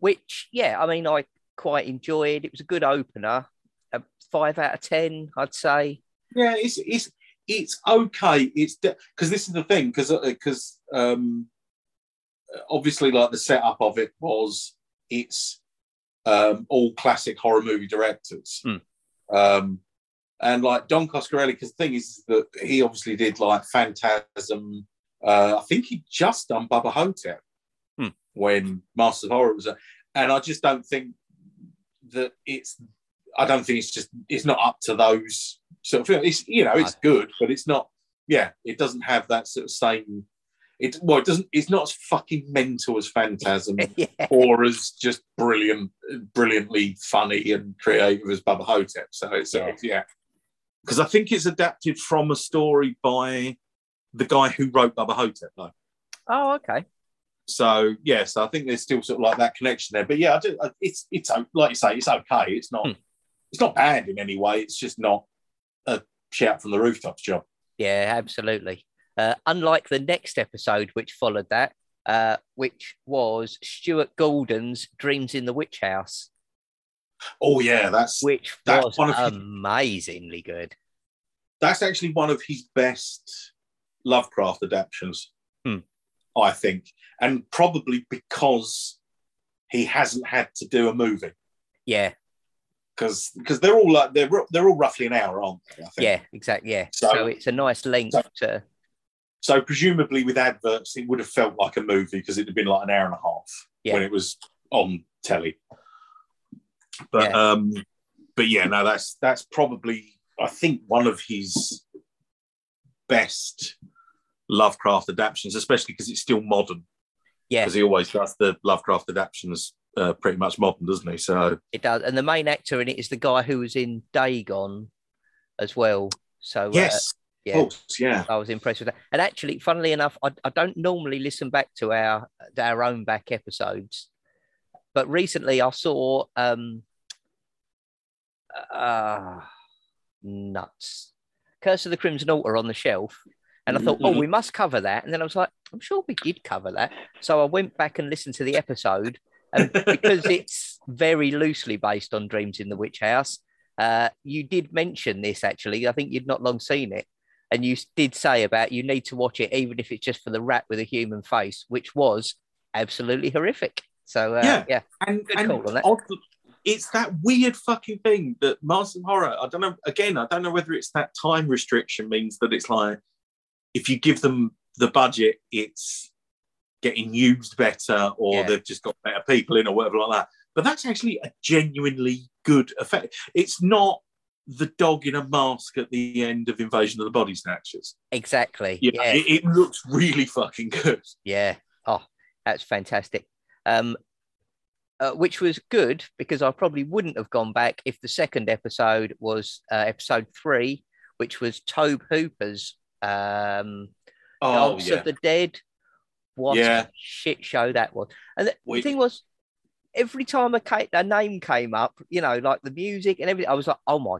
A: which, yeah, I mean, I quite enjoyed. It was a good opener, a five out of 10, I'd say.
C: Yeah, it's it's it's okay. It's because this is the thing because because um, obviously like the setup of it was it's um, all classic horror movie directors,
A: Hmm.
C: um, and like Don Coscarelli. Because the thing is that he obviously did like Phantasm. Uh, I think he just done Bubba Ho-Tep
A: Hmm.
C: when Master of Horror was, a- and I just don't think that it's. I don't think it's just it's not up to those sort of films. It's you know it's good, but it's not. Yeah, it doesn't have that sort of same. It well, it doesn't. It's not as fucking mental as Phantasm, <laughs>
A: yeah.
C: or as just brilliant, brilliantly funny and creative as Bubba Ho-Tep. So it's yeah, yeah. Because I think it's adapted from a story by the guy who wrote Bubba Ho-Tep, though.
A: Oh, okay.
C: So yes, I think there's still sort of like that connection there. But yeah, I do, it's it's like you say, it's okay. It's not
A: Hmm.
C: it's not bad in any way. It's just not a shout from the rooftops job.
A: Yeah, absolutely. Uh, unlike the next episode, which followed that, uh, which was Stuart Gordon's Dreams in the Witch House,
C: Oh yeah, that's
A: which
C: That's
A: was
C: one of his-
A: amazingly good.
C: that's actually one of his best Lovecraft adaptations,
A: Hmm.
C: I think, and probably because he hasn't had to do a movie
A: Yeah,
C: because because they're all like they're they're all roughly an hour, aren't they?
A: Yeah, exactly. Yeah. So,
C: So-
A: it's a nice length
C: so-
A: to.
C: So presumably with adverts, it would have felt like a movie because it'd have been like an hour and a half
A: Yeah.
C: when it was on telly. But
A: Yeah.
C: um, but yeah, no, that's that's probably I think one of his best Lovecraft adaptations, especially because it's still modern.
A: Yeah.
C: because he always does the Lovecraft adaptations uh, pretty much modern, doesn't he? So
A: It does, and the main actor in it is the guy who was in Dagon, as well. So uh,
C: yes,
A: yeah,
C: of course, yeah,
A: I was impressed with that. And actually, funnily enough, I, I don't normally listen back to our our own back episodes, but recently I saw um uh nuts Curse of the Crimson Altar on the shelf. And I thought, oh,
C: Mhm.
A: we must cover that. And then I was like, I'm sure we did cover that. So I went back and listened to the episode. And <laughs> because it's very loosely based on Dreams in the Witch House, uh, you did mention this actually. I think you'd not long seen it and you did say about you need to watch it even if it's just for the rat with a human face, which was absolutely horrific. So uh, yeah,
C: Yeah. and,
A: Good
C: and
A: call on
C: odd- it's that weird fucking thing that Master Horror. I don't know. Again, I don't know whether it's that time restriction means that it's like if you give them the budget, it's getting used better, or
A: Yeah.
C: they've just got better people in, or whatever like that. But that's actually a genuinely good effect. It's not the dog in a mask at the end of Invasion of the Body Snatchers.
A: exactly.
C: Yeah,
A: Yeah,
C: It, it looks really fucking good.
A: yeah. Oh, that's fantastic. Um, uh, which was good because I probably wouldn't have gone back if the second episode was uh, episode three, which was Tobe Hooper's um,
C: Oh
A: Dogs
C: yeah,
A: of the Dead. What
C: Yeah.
A: a shit show that was. And the,
C: We-
A: thing was, every time a, ca- a name came up, you know, like the music and everything, I was like, oh my,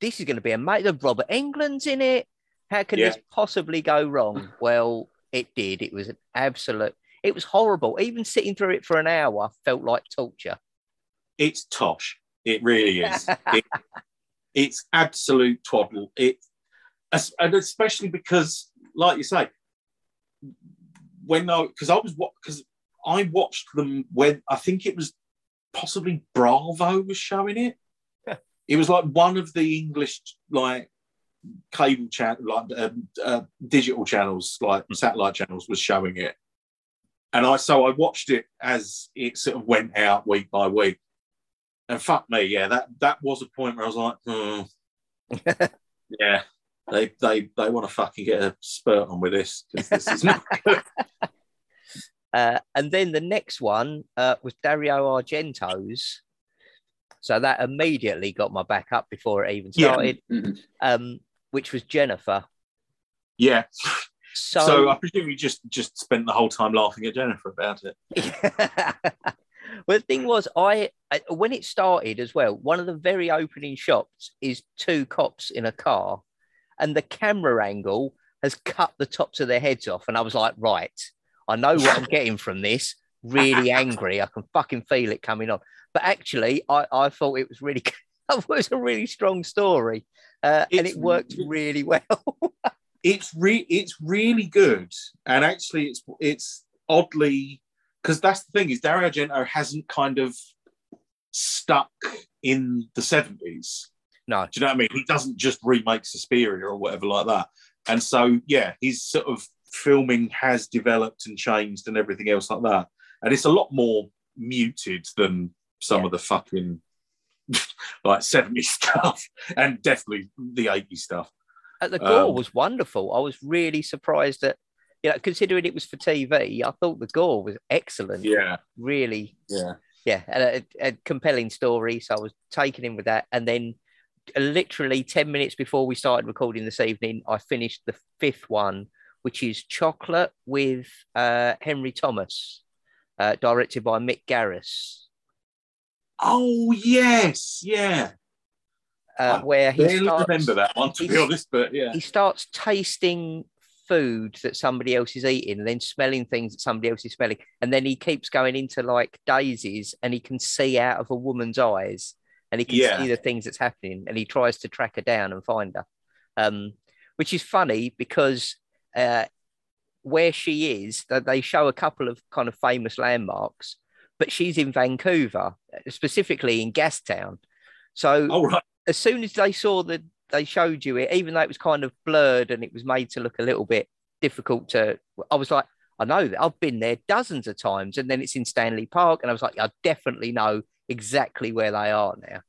A: this is going to be amazing. Robert Englund's in it. How can
C: Yeah.
A: this possibly go wrong? well, it did. It was an absolute. It was horrible. Even sitting through it for an hour felt like torture.
C: It's tosh. It really is. <laughs> it, it's absolute twaddle. It, and especially because, like you say, when I because I was what because I watched them when I think it was possibly Bravo was showing it. <laughs> it was like one of the English like cable channel like uh, uh, digital channels like hmm. satellite channels was showing it and i so i watched it as it sort of went out week by week and fuck me yeah that that was a point where i was like hmm. <laughs> yeah they they they want to fucking get a spurt on with this because this is not <laughs> good
A: uh, and then the next one uh, was Dario Argento's. So that immediately got my back up before it even started. Yeah. Mm-hmm. Um, which was Jennifer.
C: Yeah. So, so I presume you just just spent the whole time laughing at Jennifer about it. <laughs>
A: well, the thing was, I when it started as well, one of the very opening shots is two cops in a car, and the camera angle has cut the tops of their heads off, and I was like, right, I know what I'm <laughs> getting from this. Really angry, I can fucking feel it coming on. But actually, I, I thought it was really, <laughs> it was a really strong story uh, and it worked really well.
C: It's re- it's really good, and actually, it's it's oddly because that's the thing is Dario Argento hasn't kind of stuck in the seventies.
A: No,
C: do you know what I mean? He doesn't just remake Suspiria or whatever like that. And so, yeah, his sort of filming has developed and changed and everything else like that. And it's a lot more muted than some yeah. of the fucking <laughs> like 70s <laughs> stuff and definitely the 80s stuff.
A: Uh, the gore um, was wonderful. I was really surprised that, you know, considering it was for TV, I thought the gore was excellent.
C: Yeah.
A: Really.
C: Yeah.
A: Yeah. A, a, a compelling story. So I was taken in with that. And then uh, literally 10 minutes before we started recording this evening, I finished the fifth one, which is Chocolate with uh, Henry Thomas, uh, directed by Mick Garris.
C: Oh yes, yeah.
A: Uh, where he
C: starts, remember that one to be honest, but yeah,
A: he starts tasting food that somebody else is eating and then smelling things that somebody else is smelling, and then he keeps going into like daisies, and he can see out of a woman's eyes, and he can yeah. see the things that's happening, and he tries to track her down and find her, um, which is funny because. Uh, where she is, that they show a couple of kind of famous landmarks, but she's in Vancouver, specifically in Gastown. So
C: oh, right.
A: As soon as they saw that they showed you it, even though it was kind of blurred and it was made to look a little bit difficult to, I was like, I know that I've been there dozens of times, and then it's in Stanley Park, and I was like, I definitely know exactly where they are now.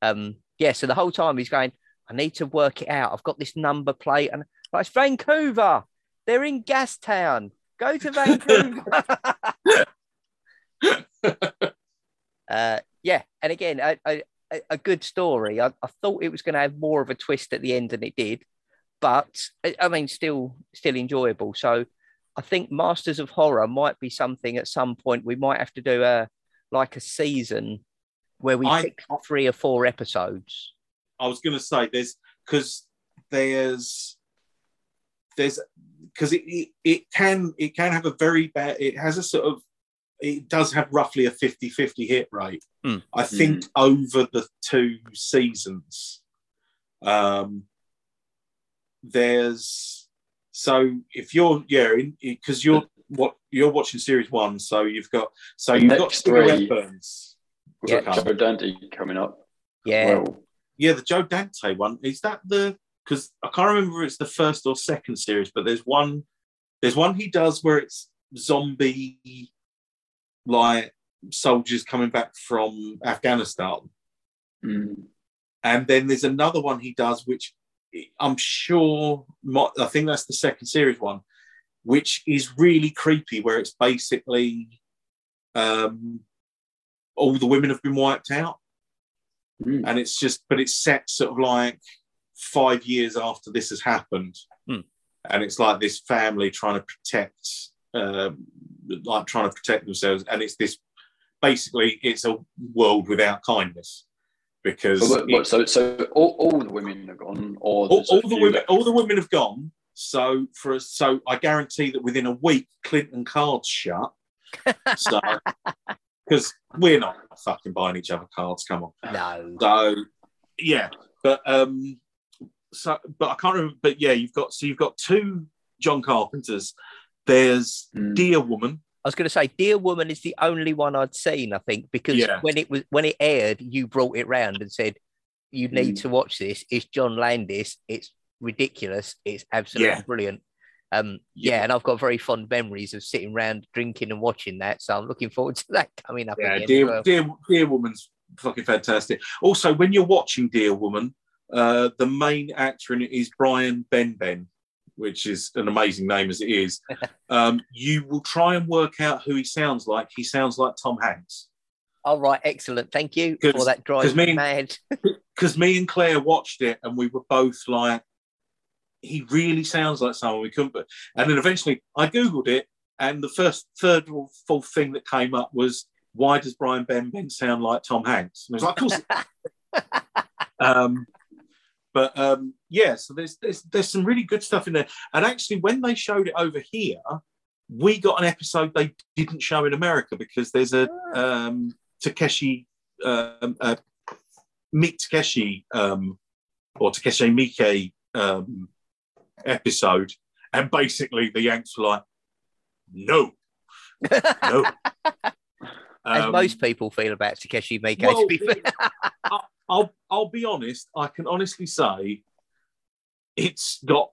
A: Um, yeah, so the whole time he's going, I need to work it out. I've got this number plate, and like, it's Vancouver. They're in Gastown. Go to Vancouver. <laughs> <laughs> uh, yeah, and again, a, a, a good story. I, I, thought it was going to have more of a twist at the end than it did, but I mean, still, still enjoyable. So, I think Masters of Horror might be something at some point we might have to do a like a season where we I, pick three or four episodes.
C: I was going to say there's because there's there's because it, it, it can it can have a very bad it has a sort of it does have roughly a 50 50 hit rate. Mm. I think mm. over the two seasons, um, there's so if you're yeah because you're what you're watching series one, so you've got so you've got
B: three Burns. Yeah, Joe Dante coming up.
A: Yeah, well.
C: yeah, the Joe Dante one is that the because I can't remember if it's the first or second series, but there's one there's one he does where it's zombie like soldiers coming back from Afghanistan.
B: Mm.
C: And then there's another one he does, which I'm sure, I think that's the second series one, which is really creepy, where it's basically um, all the women have been wiped out. Mm. And it's just, but it's set sort of like five years after this has happened.
A: Mm.
C: And it's like this family trying to protect um, like trying to protect themselves, and it's this basically it's a world without kindness because
B: what, what, so so all, all the women are gone, or
C: all, all the women left. all the women have gone. So for so I guarantee that within a week, Clinton cards shut, So, <laughs> because we're not fucking buying each other cards, come on.
A: No.
C: So, yeah, but um, so but I can't remember. But yeah, you've got so you've got two John Carpenters. There's
B: Mm.
C: Deer Woman.
A: I was going to say, Deer Woman is the only one I'd seen. I think because
C: Yeah.
A: when it was when it aired, you brought it round and said you need
B: Mm.
A: to watch this. It's John Landis. It's ridiculous. It's absolutely
C: Yeah.
A: brilliant. Um, yeah.
C: Yeah.
A: and I've got very fond memories of sitting around drinking and watching that. So I'm looking forward <laughs> to that coming up
C: Yeah. Dear,
A: well.
C: Dear, Deer Woman's fucking fantastic. Also, when you're watching Deer Woman, uh, the main actor in it is Brian Benben, which is an amazing name as it is. <laughs> um, you will try and work out who he sounds like. He sounds like Tom Hanks.
A: All right, excellent. Thank you for that drive
C: me
A: mad. <laughs>
C: Because me and Claire watched it and we were both like, he really sounds like someone we couldn't. But and then eventually I googled it, and the first, third, or fourth thing that came up was, why does Brian Benben sound like Tom Hanks? And I was like, of course. <laughs> um, but um, yeah, so there's, there's there's some really good stuff in there. And actually, when they showed it over here, we got an episode they didn't show in America because there's a um, Takeshi um, uh, Meet Takeshi um, or Takeshi Miike um, episode, and basically the Yanks were like, "No, <laughs> no."
A: As
C: Um,
A: most people feel about Takeshi Miike,
C: well,
A: to be fair.
C: I'll I'll be honest. I can honestly say it's got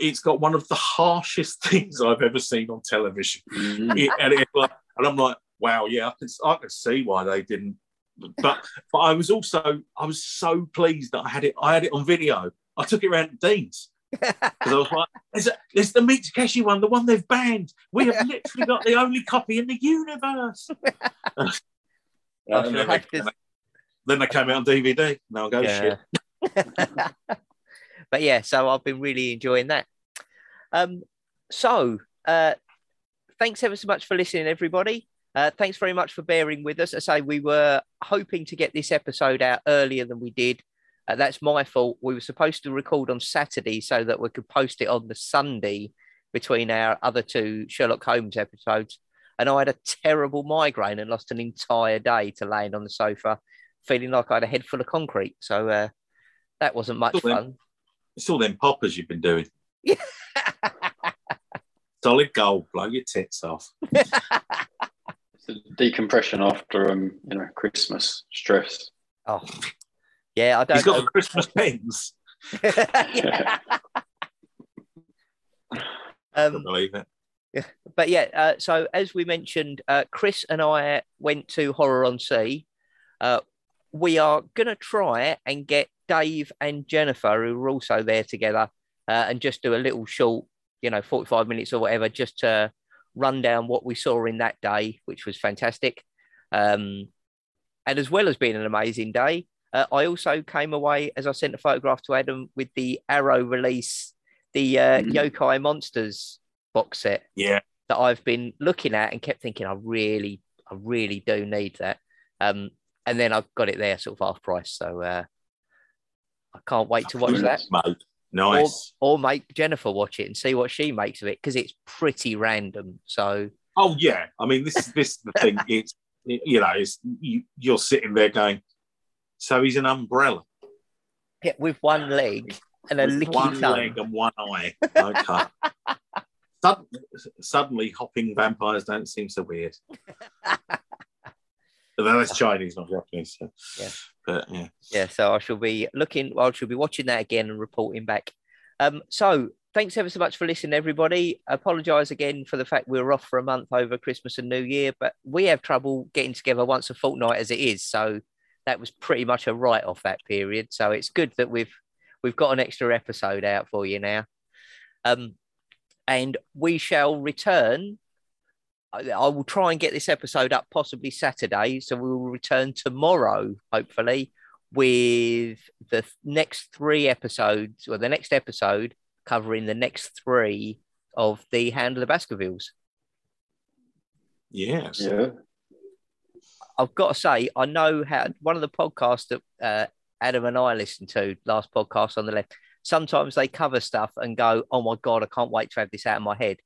C: it's got one of the harshest <laughs> things I've ever seen on television.
B: Mm.
C: It- and, it, like, and I'm like, wow, yeah, I can I can see why they didn't. But but I was also I was so pleased that I had it I had it on video. I took it around to Dean's <laughs> because I was like, there's, a, there's the Meet Takeshi one, the one they've banned. We have literally got the only copy in the universe. <laughs>
A: I shall
C: then, they,
A: have to-
C: then they came out on DVD. Now I go shit. <laughs>
A: but yeah, so I've been really enjoying that. Um, so uh, thanks ever so much for listening, everybody. Uh, thanks very much for bearing with us. I say we were hoping to get this episode out earlier than we did. Uh, that's my fault. We were supposed to record on Saturday so that we could post it on the Sunday between our other two Sherlock Holmes episodes. And I had a terrible migraine and lost an entire day to laying on the sofa, feeling like I had a head full of concrete. So uh, that wasn't much
C: Cool, then.
A: fun.
C: It's all them poppers you've been doing. <laughs> Solid gold, blow your tits off. <laughs>
B: It's decompression after um, you know, Christmas stress.
A: oh, yeah, I don't
C: He's got
A: know.
C: the Christmas pens.
A: Yeah. <laughs>
C: I
A: um,
C: believe it.
A: but yeah, uh, so as we mentioned, uh, Chris and I went to Horror on Sea. Uh, we are going to try and get Dave and Jennifer, who are also there together, uh, and just do a little short, you know, 45 minutes or whatever, just to run down what we saw in that day, which was fantastic. Um, and as well as being an amazing day, uh, I also came away, as I sent a photograph to Adam, with the Arrow release, the uh,
B: Mhm.
A: Yokai Monsters box set
C: Yeah.
A: that I've been looking at and kept thinking, I really, I really do need that. Um, and then I've got it there sort of half price. So uh, I can't wait to watch that.
C: Mate. Nice.
A: Or make Jennifer watch it and see what she makes of it because it's pretty random. So
C: Oh yeah. I mean, this is this is the thing. <laughs> It's it- you know, it's you, you're sitting there going, so he's an umbrella,
A: yeah, with one leg and a
C: with
A: licky
C: one
A: tongue.
C: leg and one eye. <laughs> Okay. Sud- suddenly, hopping vampires don't seem so weird. <laughs> Although that's Chinese, not Japanese. So.
A: Yeah.
C: But yeah.
A: yeah so i shall be looking i shall be watching that again and reporting back um so thanks ever so much for listening everybody apologize again for the fact we were off for a month over christmas and new year but we have trouble getting together once a fortnight as it is so that was pretty much a write off that period so it's good that we've we've got an extra episode out for you now um and we shall return I I will try and get this episode up possibly Saturday. So we will return tomorrow, hopefully, with the next three episodes, or the next episode covering the next three of the Hound of the Baskervilles.
C: Yes.
B: Yeah.
A: I've got to say, I know how one of the podcasts that uh, Adam and I listened to, last podcast on the left, sometimes they cover stuff and go, oh my God, I can't wait to have this out of my head.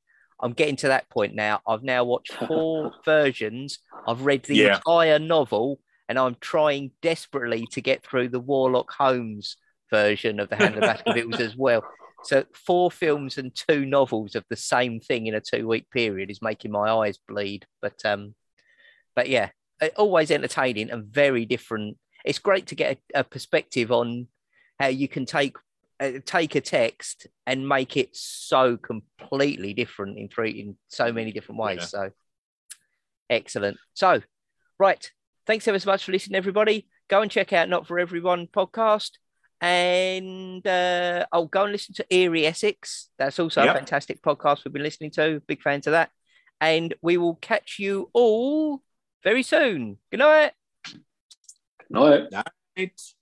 A: I'm getting to that point now. I've now watched four <laughs> versions. I've read the
C: Yeah.
A: entire novel, and I'm trying desperately to get through the Warlock Holmes version of the Hound of Baskervilles as well. So four films and two novels of the same thing in a two week period is making my eyes bleed. But um, but yeah, uh, always entertaining and very different. It's great to get a, a perspective on how you can take uh, take a text and make it so completely different in three in so many different ways.
C: Yeah.
A: So excellent. So right, thanks ever so much for listening, everybody. Go and check out Not for Everyone podcast. And uh, oh, go and listen to Eerie Essex. That's also a fantastic podcast we've been listening to. Big fans of that. And we will catch you all very soon. Good night.
B: Good
C: It's